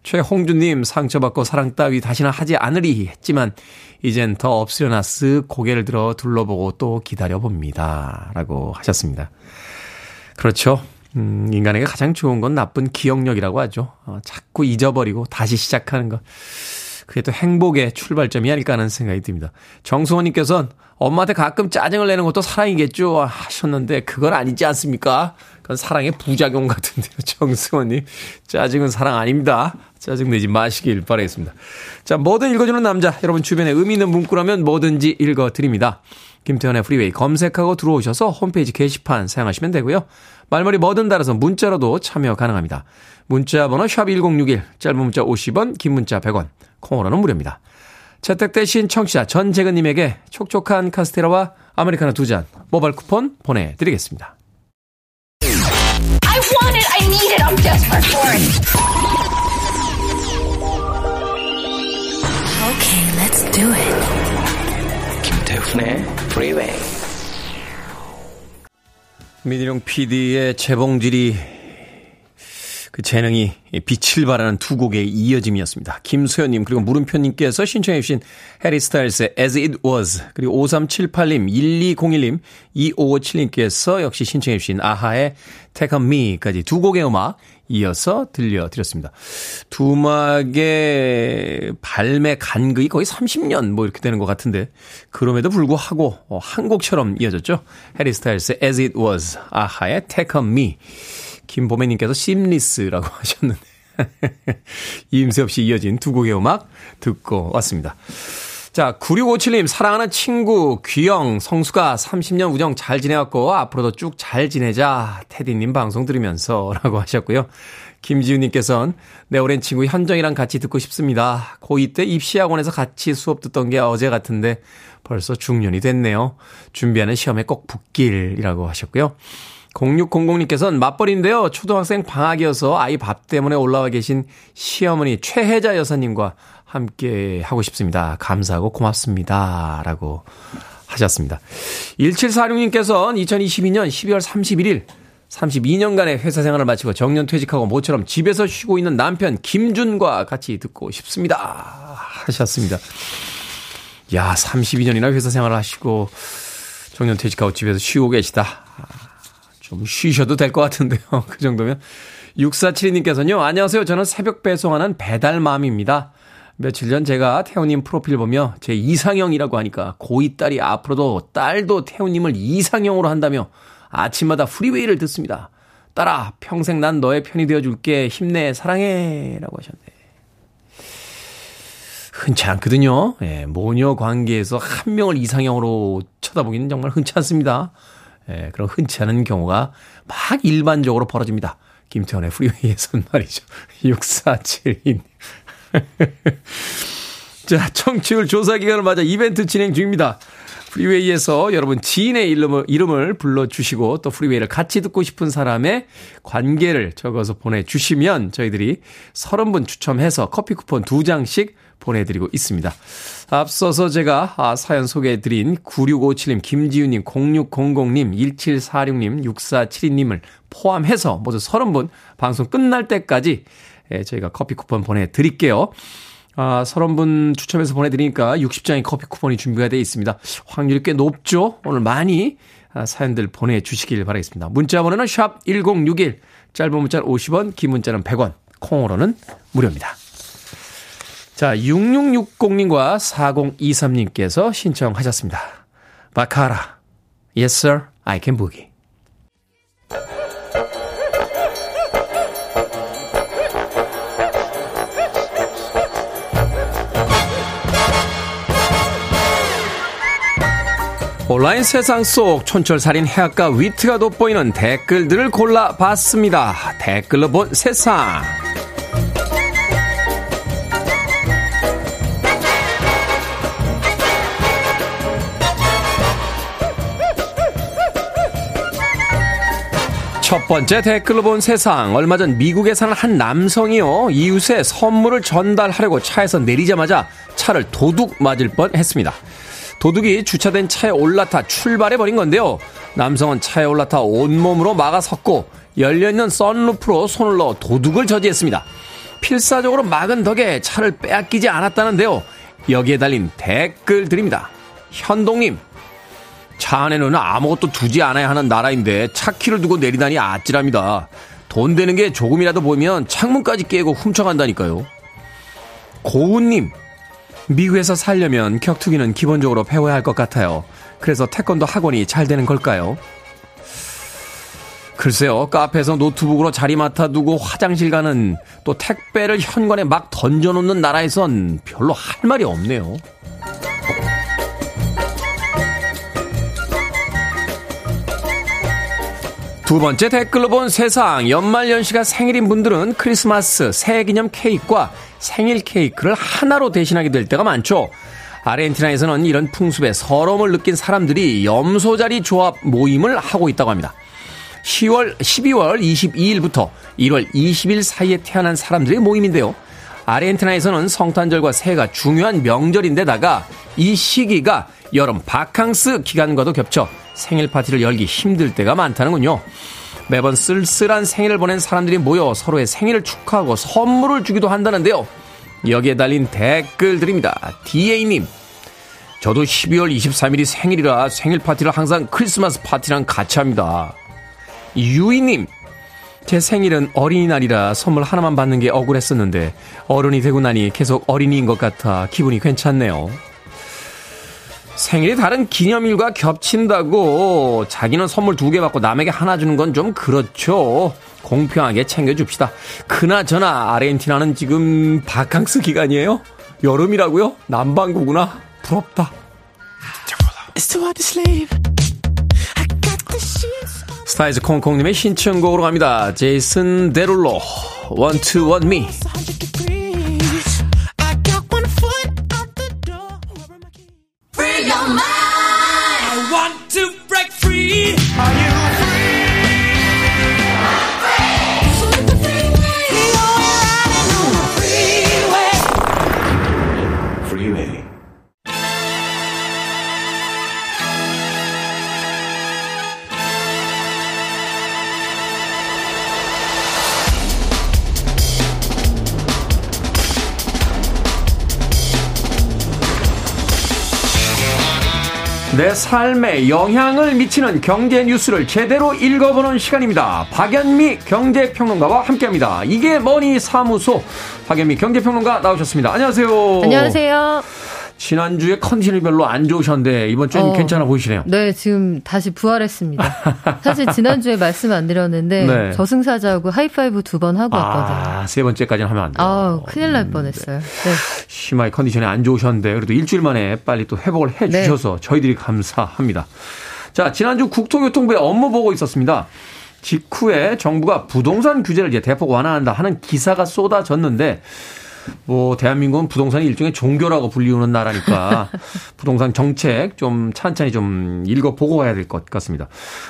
최홍주님, 상처받고 사랑 따위 다시는 하지 않으리 했지만, 이젠 더 없으려나 쓱 고개를 들어 둘러보고 또 기다려봅니다. 라고 하셨습니다. 그렇죠. 음, 인간에게 가장 좋은 건 나쁜 기억력이라고 하죠. 어, 자꾸 잊어버리고 다시 시작하는 것. 그게 또 행복의 출발점이 아닐까 하는 생각이 듭니다. 정수원님께서는 엄마한테 가끔 짜증을 내는 것도 사랑이겠죠 하셨는데 그건 아니지 않습니까? 그건 사랑의 부작용 같은데요. 정승원님. 짜증은 사랑 아닙니다. 짜증내지 마시길 바라겠습니다. 자, 뭐든 읽어주는 남자. 여러분 주변에 의미 있는 문구라면 뭐든지 읽어드립니다. 김태훈의 프리웨이 검색하고 들어오셔서 홈페이지 게시판 사용하시면 되고요. 말머리 뭐든 달아서 문자로도 참여 가능합니다. 문자 번호 샵1061, 짧은 문자 50원, 긴 문자 100원, 콩으로는 무료입니다. 채택되신 청취자 전재근님에게 촉촉한 카스테라와 아메리카노 두 잔 모바일 쿠폰 보내드리겠습니다. I want it. I need it. I'm desperate for it. Okay, let's do it. 김태훈의 Freeway. 민희룡 PD의 재봉질이 그 재능이 빛을 발하는 두 곡의 이어짐이었습니다. 김소연님 그리고 물음표님께서 신청해 주신 해리 스타일스의 As It Was 그리고 5378님 1201님 2557님께서 역시 신청해 주신 아하의 Take On Me까지 두 곡의 음악 이어서 들려드렸습니다. 두 음악의 발매 간극이 거의 30년 뭐 이렇게 되는 것 같은데 그럼에도 불구하고 한 곡처럼 이어졌죠. 해리 스타일스의 As It Was 아하의 Take On Me 김보매님께서 심리스라고 하셨는데 이임새 없이 이어진 두 곡의 음악 듣고 왔습니다. 자, 9657님, 사랑하는 친구, 귀영, 성수가 30년 우정 잘 지내왔고, 앞으로도 쭉 잘 지내자, 테디님 방송 들으면서, 라고 하셨고요. 김지훈님께서는, 내 오랜 친구 현정이랑 같이 듣고 싶습니다. 고2 때 입시학원에서 같이 수업 듣던 게 어제 같은데, 벌써 중년이 됐네요. 준비하는 시험에 꼭 붙길이라고 하셨고요. 0600님께서는 맞벌인데요. 초등학생 방학이어서 아이 밥 때문에 올라와 계신 시어머니 최혜자 여사님과 함께 하고 싶습니다. 감사하고 고맙습니다. 라고 하셨습니다. 1746님께서는 2022년 12월 31일 32년간의 회사 생활을 마치고 정년 퇴직하고 모처럼 집에서 쉬고 있는 남편 김준과 같이 듣고 싶습니다. 하셨습니다. 야, 32년이나 회사 생활을 하시고 정년 퇴직하고 집에서 쉬고 계시다. 좀 쉬셔도 될 것 같은데요. 그 정도면. 6472님께서는요, 안녕하세요. 저는 새벽 배송하는 배달맘입니다. 며칠 전 제가 태우님 프로필 보며 제 이상형이라고 하니까 고이 딸이 앞으로도 딸도 태우님을 이상형으로 한다며 아침마다 프리웨이를 듣습니다. 딸아, 평생 난 너의 편이 되어줄게. 힘내, 사랑해. 라고 하셨네. 흔치 않거든요. 예, 모녀 관계에서 한 명을 이상형으로 쳐다보기는 정말 흔치 않습니다. 예, 그런 흔치 않은 경우가 막 일반적으로 벌어집니다. 김태훈의 프리웨이에선 말이죠. 6472님. 자, 청취율 조사 기간을 맞아 이벤트 진행 중입니다. 프리웨이에서 여러분 지인의 이름을, 이름을 불러주시고 또 프리웨이를 같이 듣고 싶은 사람의 관계를 적어서 보내주시면 저희들이 30분 추첨해서 커피 쿠폰 2장씩 보내드리고 있습니다. 앞서서 제가 아, 사연 소개해드린 9657님, 김지우님, 0600님, 1746님, 6472님을 포함해서 모두 30분 방송 끝날 때까지 예, 저희가 커피 쿠폰 보내드릴게요. 아, 30분 추첨해서 보내드리니까 60장의 커피 쿠폰이 준비가 되어 있습니다. 확률이 꽤 높죠? 오늘 많이 아, 사연들 보내주시길 바라겠습니다. 문자 번호는 샵 1061, 짧은 문자는 50원, 긴 문자는 100원, 콩으로는 무료입니다. 자, 6660님과 4023님께서 신청하셨습니다. 바카라. Yes, sir. I can boogie. 온라인 세상 속 촌철살인 해악과 위트가 돋보이는 댓글들을 골라봤습니다. 댓글로 본 세상. 첫 번째 댓글로 본 세상. 얼마 전 미국에 사는 한 남성이요. 이웃에 선물을 전달하려고 차에서 내리자마자 차를 도둑 맞을 뻔 했습니다. 도둑이 주차된 차에 올라타 출발해버린 건데요. 남성은 차에 올라타 온몸으로 막아섰고 열려있는 썬루프로 손을 넣어 도둑을 저지했습니다. 필사적으로 막은 덕에 차를 빼앗기지 않았다는데요. 여기에 달린 댓글들입니다. 현동님, 차 안에는 아무것도 두지 않아야 하는 나라인데 차 키를 두고 내리다니 아찔합니다. 돈 되는 게 조금이라도 보이면 창문까지 깨고 훔쳐간다니까요. 고은님, 미국에서 살려면 격투기는 기본적으로 배워야 할 것 같아요. 그래서 태권도 학원이 잘 되는 걸까요? 글쎄요, 카페에서 노트북으로 자리 맡아두고 화장실 가는 또 택배를 현관에 막 던져놓는 나라에선 별로 할 말이 없네요. 두 번째 댓글로 본 세상 연말 연시가 생일인 분들은 크리스마스 새해 기념 케이크와 생일 케이크를 하나로 대신하게 될 때가 많죠. 아르헨티나에서는 이런 풍습에 서러움을 느낀 사람들이 염소자리 조합 모임을 하고 있다고 합니다. 10월, 12월 22일부터 1월 20일 사이에 태어난 사람들의 모임인데요. 아르헨티나에서는 성탄절과 새해가 중요한 명절인데다가 이 시기가 여름 바캉스 기간과도 겹쳐 생일 파티를 열기 힘들 때가 많다는군요. 매번 쓸쓸한 생일을 보낸 사람들이 모여 서로의 생일을 축하하고 선물을 주기도 한다는데요. 여기에 달린 댓글들입니다. DA님. 저도 12월 23일이 생일이라 생일 파티를 항상 크리스마스 파티랑 같이 합니다. 유이님, 제 생일은 어린이날이라 선물 하나만 받는 게 억울했었는데 어른이 되고 나니 계속 어린이인 것 같아 기분이 괜찮네요. 생일이 다른 기념일과 겹친다고 자기는 선물 두 개 받고 남에게 하나 주는 건 좀 그렇죠. 공평하게 챙겨줍시다. 그나저나 아르헨티나는 지금 바캉스 기간이에요? 여름이라고요? 남반구구나. 부럽다. 스타이즈 콩콩님의 신청곡으로 갑니다. 제이슨 데룰로 Want Me 내 삶에 영향을 미치는 경제 뉴스를 제대로 읽어보는 시간입니다. 박연미 경제평론가와 함께합니다. 이게 뭐니 사무소 박연미 경제평론가 나오셨습니다. 안녕하세요. 안녕하세요. 지난주에 컨디션이 별로 안 좋으셨는데 이번 주엔 어. 괜찮아 보이시네요. 네, 지금 다시 부활했습니다. 사실 지난주에 말씀 안 드렸는데 네. 저승사자하고 하이파이브 두 번 하고 왔거든요. 아, 세 번째까지는 하면 안 돼요. 아, 큰일 날 뻔했어요. 네. 심하게 컨디션이 안 좋으셨는데 그래도 일주일 만에 빨리 또 회복을 해 네. 주셔서 저희들이 감사합니다. 자, 지난주 국토교통부의 업무 보고 있었습니다. 직후에 정부가 부동산 규제를 이제 대폭 완화한다 하는 기사가 쏟아졌는데 뭐 대한민국은 부동산이 일종의 종교라고 불리우는 나라니까 부동산 정책 좀 찬찬히 좀 읽어보고 가야 될 것 같습니다.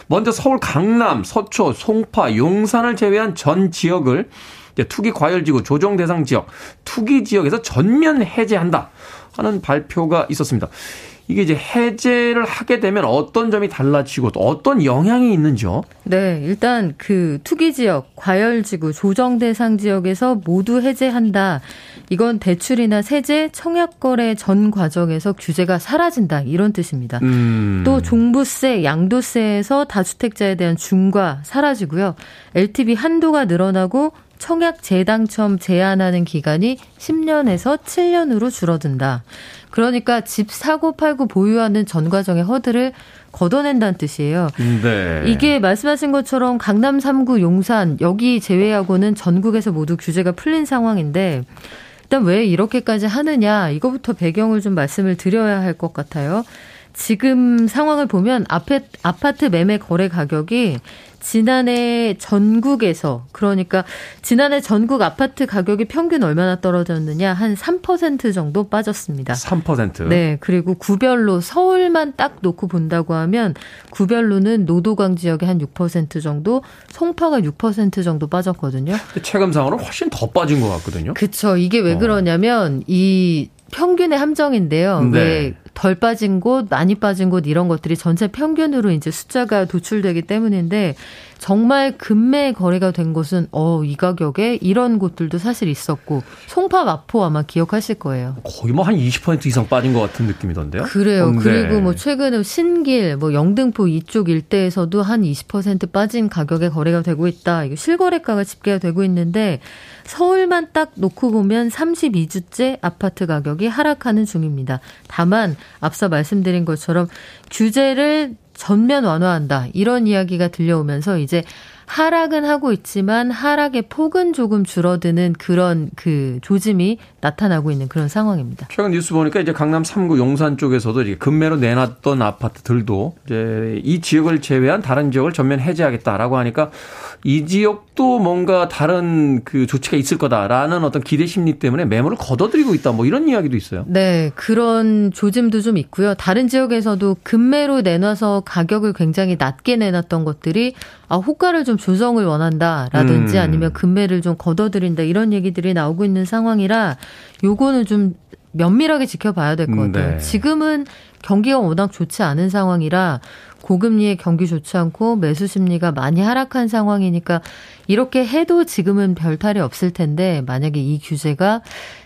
먼저 서울 강남, 서초, 송파, 용산을 제외한 전 지역을 이제 투기 과열지구 조정 대상 지역, 투기 지역에서 전면 해제한다 하는 발표가 있었습니다. 이게 이제 해제를 하게 되면 어떤 점이 달라지고 또 어떤 영향이 있는지요? 네, 일단 그 투기 지역, 과열 지구, 조정 대상 지역에서 모두 해제한다. 이건 대출이나 세제, 청약 거래 전 과정에서 규제가 사라진다. 이런 뜻입니다. 음. 또 종부세, 양도세에서 다주택자에 대한 중과 사라지고요. LTV 한도가 늘어나고 청약 재당첨 제한하는 기간이 10년에서 7년으로 줄어든다. 그러니까 집 사고 팔고 보유하는 전 과정의 허들을 걷어낸다는 뜻이에요. 네. 이게 말씀하신 것처럼 강남 3구 용산 여기 제외하고는 전국에서 모두 규제가 풀린 상황인데 일단 왜 이렇게까지 하느냐 이거부터 배경을 좀 말씀을 드려야 할 것 같아요. 지금 상황을 보면 아파트, 아파트 매매 거래 가격이 지난해 전국에서 그러니까 지난해 전국 아파트 가격이 평균 얼마나 떨어졌느냐 한 3% 정도 빠졌습니다. 3%. 네, 그리고 구별로 서울만 딱 놓고 본다고 하면 구별로는 노도강 지역에 한6% 정도, 송파가 6% 정도 빠졌거든요. 체감상으로는 훨씬 더 빠진 것 같거든요. 그쵸. 이게 왜 어. 그러냐면 이 평균의 함정인데요. 네. 왜 덜 빠진 곳, 많이 빠진 곳 이런 것들이 전체 평균으로 이제 숫자가 도출되기 때문인데 정말 금매 거래가 된 곳은 어, 이 가격에 이런 곳들도 사실 있었고 송파 마포 아마 기억하실 거예요. 거의 뭐 한 20% 이상 빠진 것 같은 느낌이던데요. 그래요. 네. 그리고 뭐 최근에 신길, 뭐 영등포 이쪽 일대에서도 한 20% 빠진 가격에 거래가 되고 있다. 이거 실거래가가 집계가 되고 있는데 서울만 딱 놓고 보면 32주째 아파트 가격이 하락하는 중입니다. 다만 앞서 말씀드린 것처럼 규제를 전면 완화한다. 이런 이야기가 들려오면서 이제 하락은 하고 있지만 하락의 폭은 조금 줄어드는 그런 그 조짐이 나타나고 있는 그런 상황입니다. 최근 뉴스 보니까 이제 강남 3구 용산 쪽에서도 이제 금매로 내놨던 아파트들도 이제 이 지역을 제외한 다른 지역을 전면 해제하겠다라고 하니까 이 지역도 뭔가 다른 그 조치가 있을 거다라는 어떤 기대 심리 때문에 매물을 걷어들이고 있다 뭐 이런 이야기도 있어요. 네, 그런 조짐도 좀 있고요. 다른 지역에서도 금매로 내놔서 가격을 굉장히 낮게 내놨던 것들이 아, 호가를 좀 조정을 원한다라든지 음. 아니면 금매를 좀 걷어들인다 이런 얘기들이 나오고 있는 상황이라 요거는 좀 면밀하게 지켜봐야 될 것 같아요. 네. 지금은 경기가 워낙 좋지 않은 상황이라 고금리의 경기 좋지 않고 매수 심리가 많이 하락한 상황이니까 이렇게 해도 지금은 별 탈이 없을 텐데 만약에 이 규제가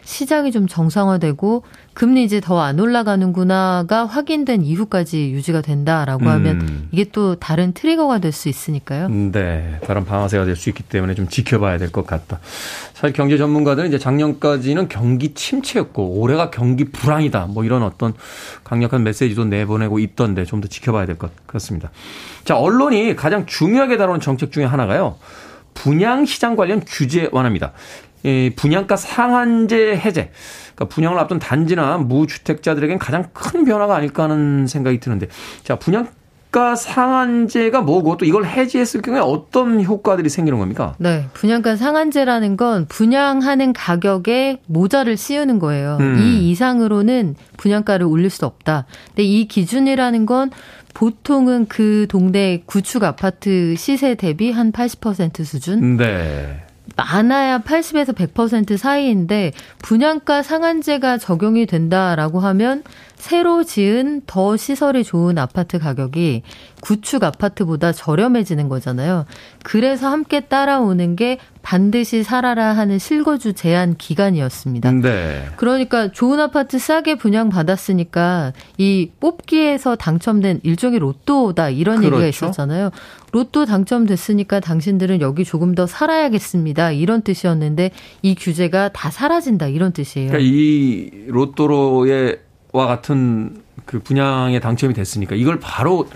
시장이 좀 정상화되고 금리 이제 더 안 올라가는구나가 확인된 이후까지 유지가 된다라고 하면 음. 이게 또 다른 트리거가 될 수 있으니까요. 네, 다른 방아쇠가 될 수 있기 때문에 좀 지켜봐야 될 것 같다. 사실 경제 전문가들은 이제 작년까지는 경기 침체였고 올해가 경기 불황이다. 뭐 이런 어떤 강력한 메시지도 내보내고 있던데 좀 더 지켜봐야 될 것 같 습니다. 자, 언론이 가장 중요하게 다루는 정책 중에 하나가요. 분양 시장 관련 규제 완화입니다. 이 분양가 상한제 해제. 그러니까 분양을 앞둔 단지나 무주택자들에겐 가장 큰 변화가 아닐까 하는 생각이 드는데, 자 분양가 상한제가 뭐고 또 이걸 해제했을 경우에 어떤 효과들이 생기는 겁니까? 네, 분양가 상한제라는 건 분양하는 가격에 모자를 씌우는 거예요. 음. 이 이상으로는 분양가를 올릴 수 없다. 근데 이 기준이라는 건 보통은 그 동네 구축 아파트 시세 대비 한 80% 수준? 네. 많아야 80에서 100% 사이인데 분양가 상한제가 적용이 된다라고 하면 새로 지은 더 시설이 좋은 아파트 가격이 구축 아파트보다 저렴해지는 거잖아요. 그래서 함께 따라오는 게 반드시 살아라 하는 실거주 제한 기간이었습니다. 네. 그러니까 좋은 아파트 싸게 분양받았으니까 이 뽑기에서 당첨된 일종의 로또다 이런 그렇죠. 얘기가 있었잖아요. 로또 당첨됐으니까 당신들은 여기 조금 더 살아야겠습니다. 이런 뜻이었는데 이 규제가 다 사라진다 이런 뜻이에요. 그러니까 이 로또로의 와 같은 그 분양에 당첨이 됐으니까 이걸 바로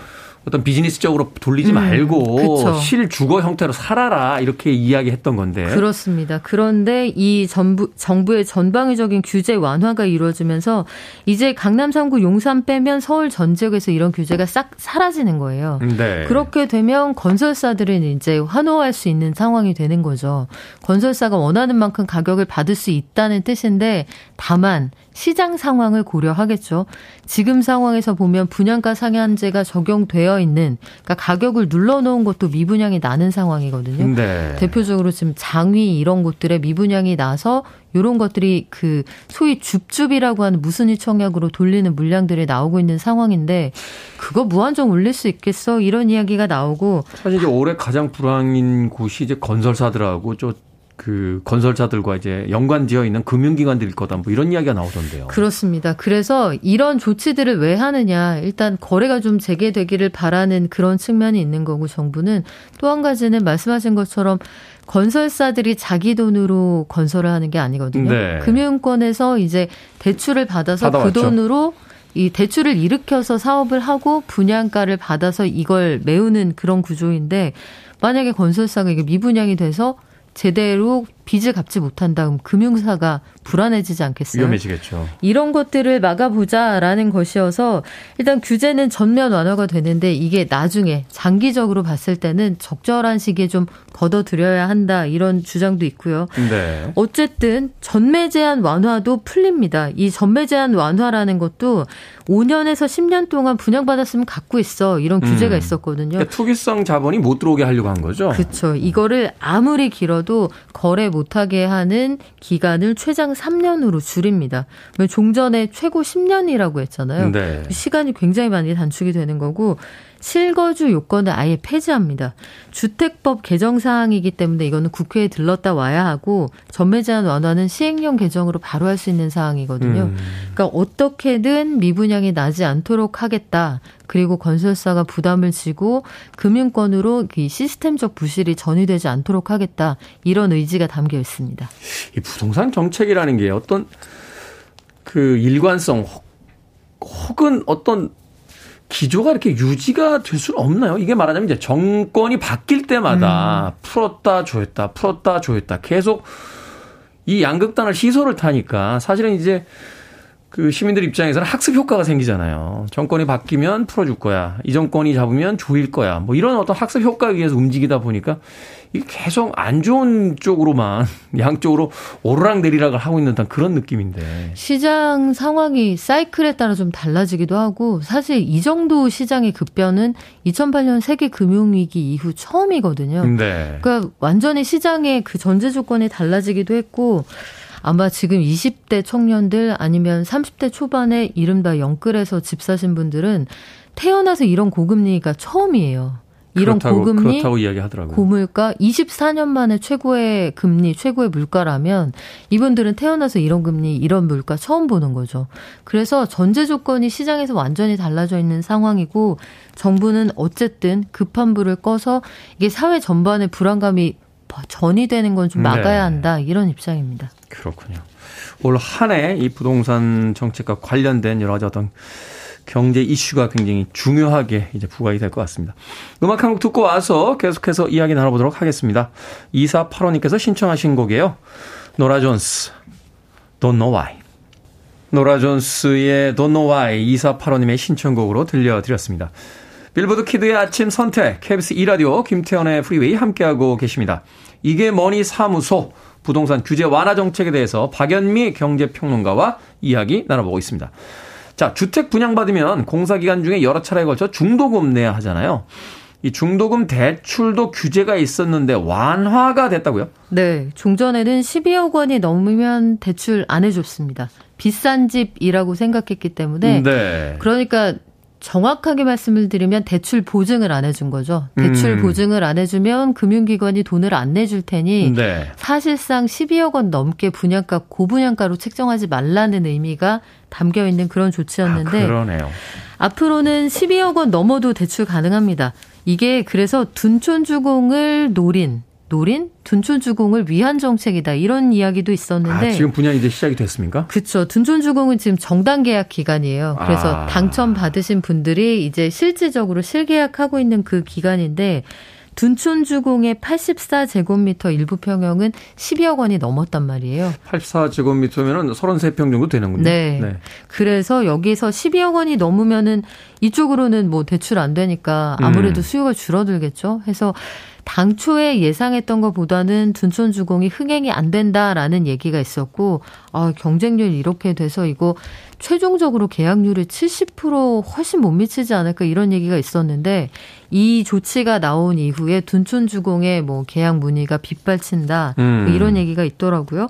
어떤 비즈니스적으로 돌리지 음, 말고 그쵸. 실주거 형태로 살아라 이렇게 이야기했던 건데. 그렇습니다. 그런데 이 정부, 정부의 전방위적인 규제 완화가 이루어지면서 이제 강남 3구 용산 빼면 서울 전 지역에서 이런 규제가 싹 사라지는 거예요. 네. 그렇게 되면 건설사들은 이제 환호할 수 있는 상황이 되는 거죠. 건설사가 원하는 만큼 가격을 받을 수 있다는 뜻인데 다만 시장 상황을 고려하겠죠. 지금 상황에서 보면 분양가 상한제가 적용되어 있는 그러니까 가격을 눌러놓은 것도 미분양이 나는 상황이거든요. 네. 대표적으로 지금 장위 이런 곳들에 미분양이 나서 이런 것들이 그 소위 줍줍이라고 하는 무순위 청약으로 돌리는 물량들이 나오고 있는 상황인데 그거 무한정 올릴 수 있겠어 이런 이야기가 나오고 사실 이제 올해 가장 불황인 곳이 이제 건설사들하고 저 그 건설사들과 이제 연관되어 있는 금융기관들일 거다 뭐 이런 이야기가 나오던데요. 그렇습니다. 그래서 이런 조치들을 왜 하느냐. 일단 거래가 좀 재개되기를 바라는 그런 측면이 있는 거고 정부는 또 한 가지는 말씀하신 것처럼 건설사들이 자기 돈으로 건설을 하는 게 아니거든요. 네. 금융권에서 이제 대출을 받아서 받아왔죠. 그 돈으로 이 대출을 일으켜서 사업을 하고 분양가를 받아서 이걸 메우는 그런 구조인데 만약에 건설사가 이게 미분양이 돼서 제대로 빚을 갚지 못한다 그럼 금융사가 불안해지지 않겠어요? 위험해지겠죠. 이런 것들을 막아보자라는 것이어서 일단 규제는 전면 완화가 되는데 이게 나중에 장기적으로 봤을 때는 적절한 시기에 좀 걷어들여야 한다 이런 주장도 있고요. 네. 어쨌든 전매 제한 완화도 풀립니다. 이 전매 제한 완화라는 것도 5년에서 10년 동안 분양받았으면 갖고 있어 이런 규제가 음. 있었거든요. 그러니까 투기성 자본이 못 들어오게 하려고 한 거죠. 그렇죠. 이거를 아무리 길어도 거래 못하게 하는 기간을 최장 3년으로 줄입니다. 왜 종전에 최고 10년이라고 했잖아요. 네. 시간이 굉장히 많이 단축이 되는 거고 실거주 요건을 아예 폐지합니다. 주택법 개정 사항이기 때문에 이거는 국회에 들렀다 와야 하고 전매 제한 완화는 시행령 개정으로 바로 할 수 있는 사항이거든요. 음. 그러니까 어떻게든 미분양이 나지 않도록 하겠다. 그리고 건설사가 부담을 지고 금융권으로 이 시스템적 부실이 전이되지 않도록 하겠다. 이런 의지가 담겨 있습니다. 이 부동산 정책이라는 게 어떤 그 일관성 혹- 혹은 어떤 기조가 이렇게 유지가 될 수는 없나요? 이게 말하자면 이제 정권이 바뀔 때마다 음. 풀었다 조였다 풀었다 조였다 계속 이 양극단을 시소를 타니까 사실은 이제 그 시민들 입장에서는 학습 효과가 생기잖아요. 정권이 바뀌면 풀어줄 거야. 이 정권이 잡으면 조일 거야. 뭐 이런 어떤 학습 효과에 의해서 움직이다 보니까 이게 계속 안 좋은 쪽으로만 양쪽으로 오르락 내리락을 하고 있는 듯한 그런 느낌인데. 시장 상황이 사이클에 따라 좀 달라지기도 하고 사실 이 정도 시장의 급변은 2008년 세계 금융위기 이후 처음이거든요. 네. 그러니까 완전히 시장의 그 전제 조건이 달라지기도 했고 아마 지금 20대 청년들 아니면 30대 초반에 이른바 영끌에서 집 사신 분들은 태어나서 이런 고금리가 처음이에요. 이런 그렇다고, 고금리, 그렇다고 이야기하더라고요. 고물가, 24년 만에 최고의 금리, 최고의 물가라면 이분들은 태어나서 이런 금리, 이런 물가 처음 보는 거죠. 그래서 전제 조건이 시장에서 완전히 달라져 있는 상황이고 정부는 어쨌든 급한 불을 꺼서 이게 사회 전반의 불안감이 전이 되는 건 좀 막아야 네. 한다 이런 입장입니다. 그렇군요. 올 한 해 이 부동산 정책과 관련된 여러 가지 어떤 경제 이슈가 굉장히 중요하게 이제 부각이 될 것 같습니다. 음악 한 곡 듣고 와서 계속해서 이야기 나눠보도록 하겠습니다. 2485님께서 신청하신 곡이에요. 노라 존스, Don't Know Why. 노라 존스의 Don't Know Why 2485님의 신청곡으로 들려드렸습니다. 빌보드 키드의 아침 선택, KBS 2라디오, 김태훈의 프리웨이 함께하고 계십니다. 이게 뭐니 사무소, 부동산 규제 완화 정책에 대해서 박연미 경제평론가와 이야기 나눠보고 있습니다. 자, 주택 분양받으면 공사기간 중에 여러 차례에 걸쳐 중도금 내야 하잖아요. 이 중도금 대출도 규제가 있었는데 완화가 됐다고요? 네. 종전에는 12억 원이 넘으면 대출 안 해줬습니다. 비싼 집이라고 생각했기 때문에. 네. 그러니까 정확하게 말씀을 드리면 대출 보증을 안 해준 거죠. 대출 음. 보증을 안 해주면 금융기관이 돈을 안 내줄 테니 네. 사실상 12억 원 넘게 분양가 고분양가로 책정하지 말라는 의미가 담겨 있는 그런 조치였는데 아, 그러네요. 앞으로는 12억 원 넘어도 대출 가능합니다. 이게 그래서 둔촌주공을 노린 노린 둔촌주공을 위한 정책이다 이런 이야기도 있었는데 아, 지금 분양이 이제 시작이 됐습니까? 그렇죠. 둔촌주공은 지금 정당 계약 기간이에요. 그래서 아. 당첨 받으신 분들이 이제 실질적으로 실계약하고 있는 그 기간인데 둔촌주공의 84제곱미터 일부 평형은 12억 원이 넘었단 말이에요. 84제곱미터면은 33평 정도 되는군요. 네. 네. 그래서 여기서 12억 원이 넘으면은 이쪽으로는 뭐 대출 안 되니까 아무래도 음. 수요가 줄어들겠죠. 해서 당초에 예상했던 것보다는 둔촌주공이 흥행이 안 된다라는 얘기가 있었고 아, 경쟁률 이렇게 돼서 이거 최종적으로 계약률이 70% 훨씬 못 미치지 않을까 이런 얘기가 있었는데 이 조치가 나온 이후에 둔촌주공의 뭐 계약 문의가 빗발친다 음. 이런 얘기가 있더라고요.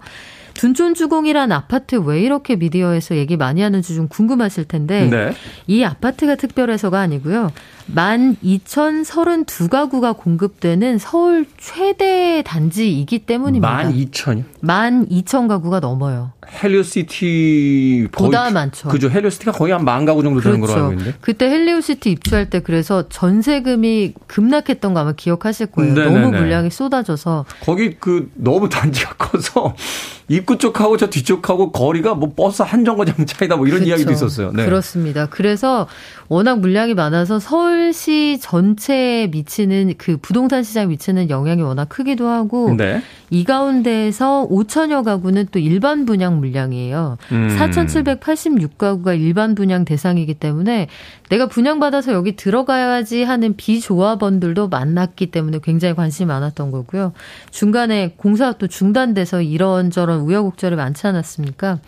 둔촌주공이란 아파트 왜 이렇게 미디어에서 얘기 많이 하는지 좀 궁금하실 텐데 네. 이 아파트가 특별해서가 아니고요. 12,032가구가 공급되는 서울 최대 단지이기 때문입니다. 12,000이요? 12,000 가구가 넘어요. 헬리오시티 보다 많죠. 그죠. 헬리오시티가 거의 한 만 가구 정도 되는 그렇죠. 걸로 알고 있는데. 그때 헬리오시티 입주할 때 그래서 전세금이 급락했던 거 아마 기억하실 거예요. 네네네. 너무 물량이 쏟아져서 거기 그 너무 단지가 커서 입구 쪽하고 저 뒤쪽하고 거리가 뭐 버스 한 정거장 차이다 뭐 이런 그렇죠. 이야기도 있었어요. 네. 그렇습니다. 그래서 워낙 물량이 많아서 서울시 전체에 미치는 그 부동산 시장에 미치는 영향이 워낙 크기도 하고 네. 이 가운데에서 5천여 가구는 또 일반 분양 물량이에요. 음. 4,786가구가 일반 분양 대상이기 때문에 내가 분양받아서 여기 들어가야지 하는 비조합원들도 많았기 때문에 굉장히 관심이 많았던 거고요. 중간에 공사가 또 중단돼서 이런저런 우여곡절이 많지 않았습니까?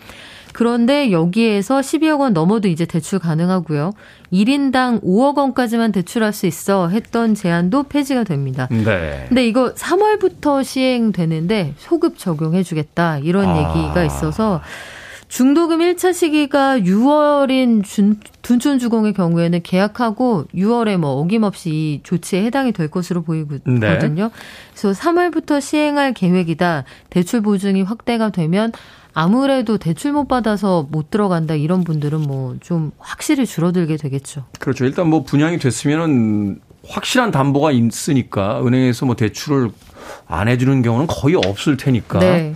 그런데 여기에서 12억 원 넘어도 이제 대출 가능하고요. 1인당 5억 원까지만 대출할 수 있어 했던 제한도 폐지가 됩니다. 네. 근데 이거 3월부터 시행되는데 소급 적용해 주겠다 이런 아. 얘기가 있어서 중도금 1차 시기가 6월인 준, 둔촌주공의 경우에는 계약하고 6월에 뭐 어김없이 이 조치에 해당이 될 것으로 보이거든요. 네. 그래서 3월부터 시행할 계획이다. 대출 보증이 확대가 되면 아무래도 대출 못 받아서 못 들어간다 이런 분들은 뭐 좀 확실히 줄어들게 되겠죠. 그렇죠. 일단 뭐 분양이 됐으면은 확실한 담보가 있으니까 은행에서 뭐 대출을 안 해주는 경우는 거의 없을 테니까. 네.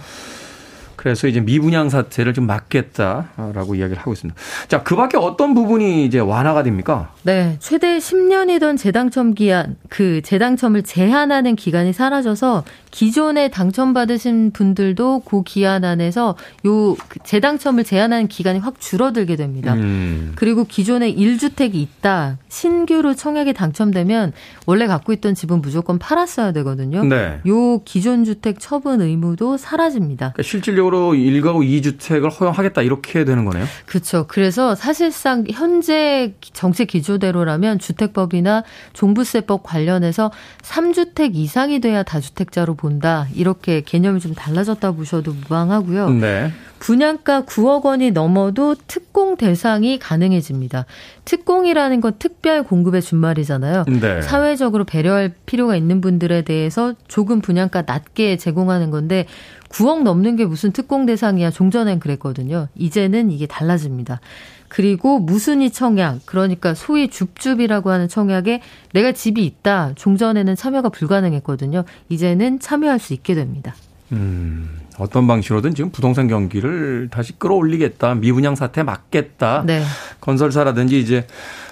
그래서 이제 미분양 사태를 좀 막겠다라고 이야기를 하고 있습니다. 자, 그 밖에 어떤 부분이 이제 완화가 됩니까? 네. 최대 10년이던 재당첨 기한, 그 재당첨을 제한하는 기간이 사라져서 기존에 당첨받으신 분들도 그 기한 안에서 요 재당첨을 제한하는 기간이 확 줄어들게 됩니다. 음. 그리고 기존에 1주택이 있다. 신규로 청약에 당첨되면 원래 갖고 있던 집은 무조건 팔았어야 되거든요. 네. 요 기존 주택 처분 의무도 사라집니다. 그러니까 실질적으로 1가구 2주택을 허용하겠다 이렇게 되는 거네요. 그렇죠. 그래서 사실상 현재 정책 기조대로라면 주택법이나 종부세법 관련해서 3주택 이상이 돼야 다주택자로 본다. 이렇게 개념이 좀 달라졌다 보셔도 무방하고요. 네. 분양가 9억 원이 넘어도 특공 대상이 가능해집니다. 특공이라는 건 특별 공급의 준말이잖아요. 네. 사회적으로 배려할 필요가 있는 분들에 대해서 조금 분양가 낮게 제공하는 건데 9억 넘는 게 무슨 특공 대상이야. 종전엔 그랬거든요. 이제는 이게 달라집니다. 그리고 무순위 청약, 그러니까 소위 줍줍이라고 하는 청약에 내가 집이 있다. 종전에는 참여가 불가능했거든요. 이제는 참여할 수 있게 됩니다. 음, 어떤 방식으로든 지금 부동산 경기를 다시 끌어올리겠다. 미분양 사태 막겠다. 네. 건설사라든지 이제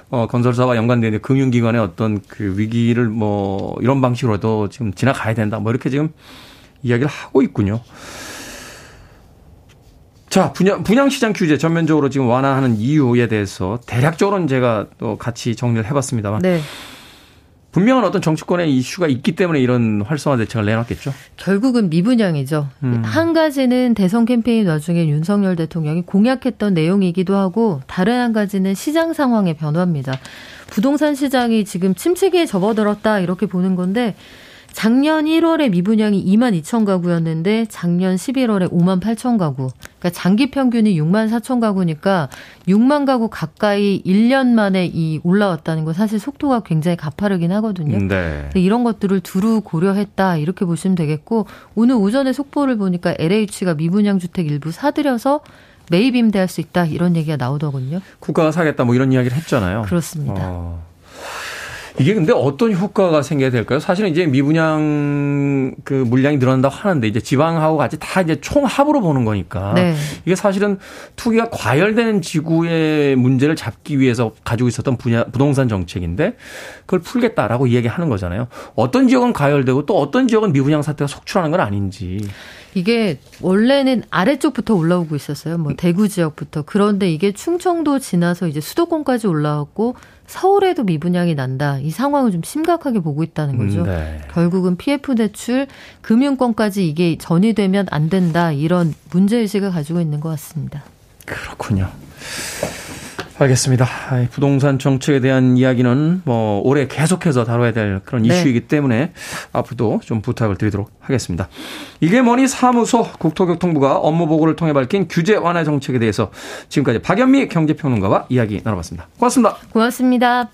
어, 건설사와 연관된 금융기관의 어떤 그 위기를 뭐 이런 방식으로도 지금 지나가야 된다. 뭐 이렇게 지금 이야기를 하고 있군요. 자, 분양, 분양시장 규제 전면적으로 지금 완화하는 이유에 대해서 대략적으로는 제가 또 같이 정리를 해봤습니다만. 네. 분명한 어떤 정치권의 이슈가 있기 때문에 이런 활성화 대책을 내놨겠죠. 결국은 미분양이죠. 음. 한 가지는 대선 캠페인 와중에 윤석열 대통령이 공약했던 내용이기도 하고 다른 한 가지는 시장 상황의 변화입니다. 부동산 시장이 지금 침체기에 접어들었다 이렇게 보는 건데 작년 1월에 미분양이 2만 2천 가구였는데 작년 11월에 5만 8천 가구. 그러니까 장기 평균이 6만 4천 가구니까 6만 가구 가까이 1년 만에 이 올라왔다는 건 사실 속도가 굉장히 가파르긴 하거든요. 네. 이런 것들을 두루 고려했다 이렇게 보시면 되겠고 오늘 오전에 속보를 보니까 LH가 미분양 주택 일부 사들여서 매입 임대할 수 있다 이런 얘기가 나오더군요. 국가가 사겠다 뭐 이런 이야기를 했잖아요. 그렇습니다. 어. 이게 근데 어떤 효과가 생겨야 될까요? 사실은 이제 미분양 그 물량이 늘어난다고 하는데 이제 지방하고 같이 다 이제 총합으로 보는 거니까 네. 이게 사실은 투기가 과열되는 지구의 문제를 잡기 위해서 가지고 있었던 분야 부동산 정책인데 그걸 풀겠다라고 이야기하는 거잖아요. 어떤 지역은 과열되고 또 어떤 지역은 미분양 사태가 속출하는 건 아닌지. 이게 원래는 아래쪽부터 올라오고 있었어요. 뭐 대구 지역부터. 그런데 이게 충청도 지나서 이제 수도권까지 올라왔고 서울에도 미분양이 난다. 이 상황을 좀 심각하게 보고 있다는 거죠. 음, 네. 결국은 PF 대출, 금융권까지 이게 전이 되면 안 된다. 이런 문제의식을 가지고 있는 것 같습니다. 그렇군요. 알겠습니다. 아이, 부동산 정책에 대한 이야기는 뭐 올해 계속해서 다뤄야 될 그런 네. 이슈이기 때문에 앞으로도 좀 부탁을 드리도록 하겠습니다. 이게 뭐니 사무소 국토교통부가 업무 보고를 통해 밝힌 규제 완화 정책에 대해서 지금까지 박연미 경제평론가와 이야기 나눠봤습니다. 고맙습니다. 고맙습니다.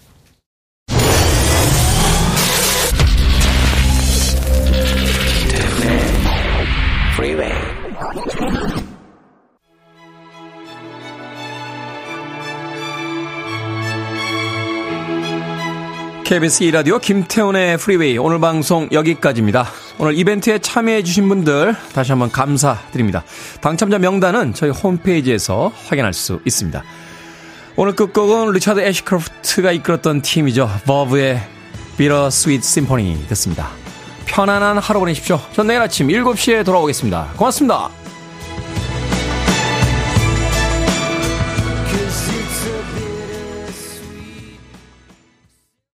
Freeway. KBS 2라디오 김태훈의 프리웨이 오늘 방송 여기까지입니다. 오늘 이벤트에 참여해 주신 분들 다시 한번 감사드립니다. 당첨자 명단은 저희 홈페이지에서 확인할 수 있습니다. 오늘 끝곡은 리차드 애쉬크로프트가 이끌었던 팀이죠. 버브의 Bitter Sweet Symphony 듣습니다. 편안한 하루 보내십시오. 전 내일 아침 7시에 돌아오겠습니다. 고맙습니다.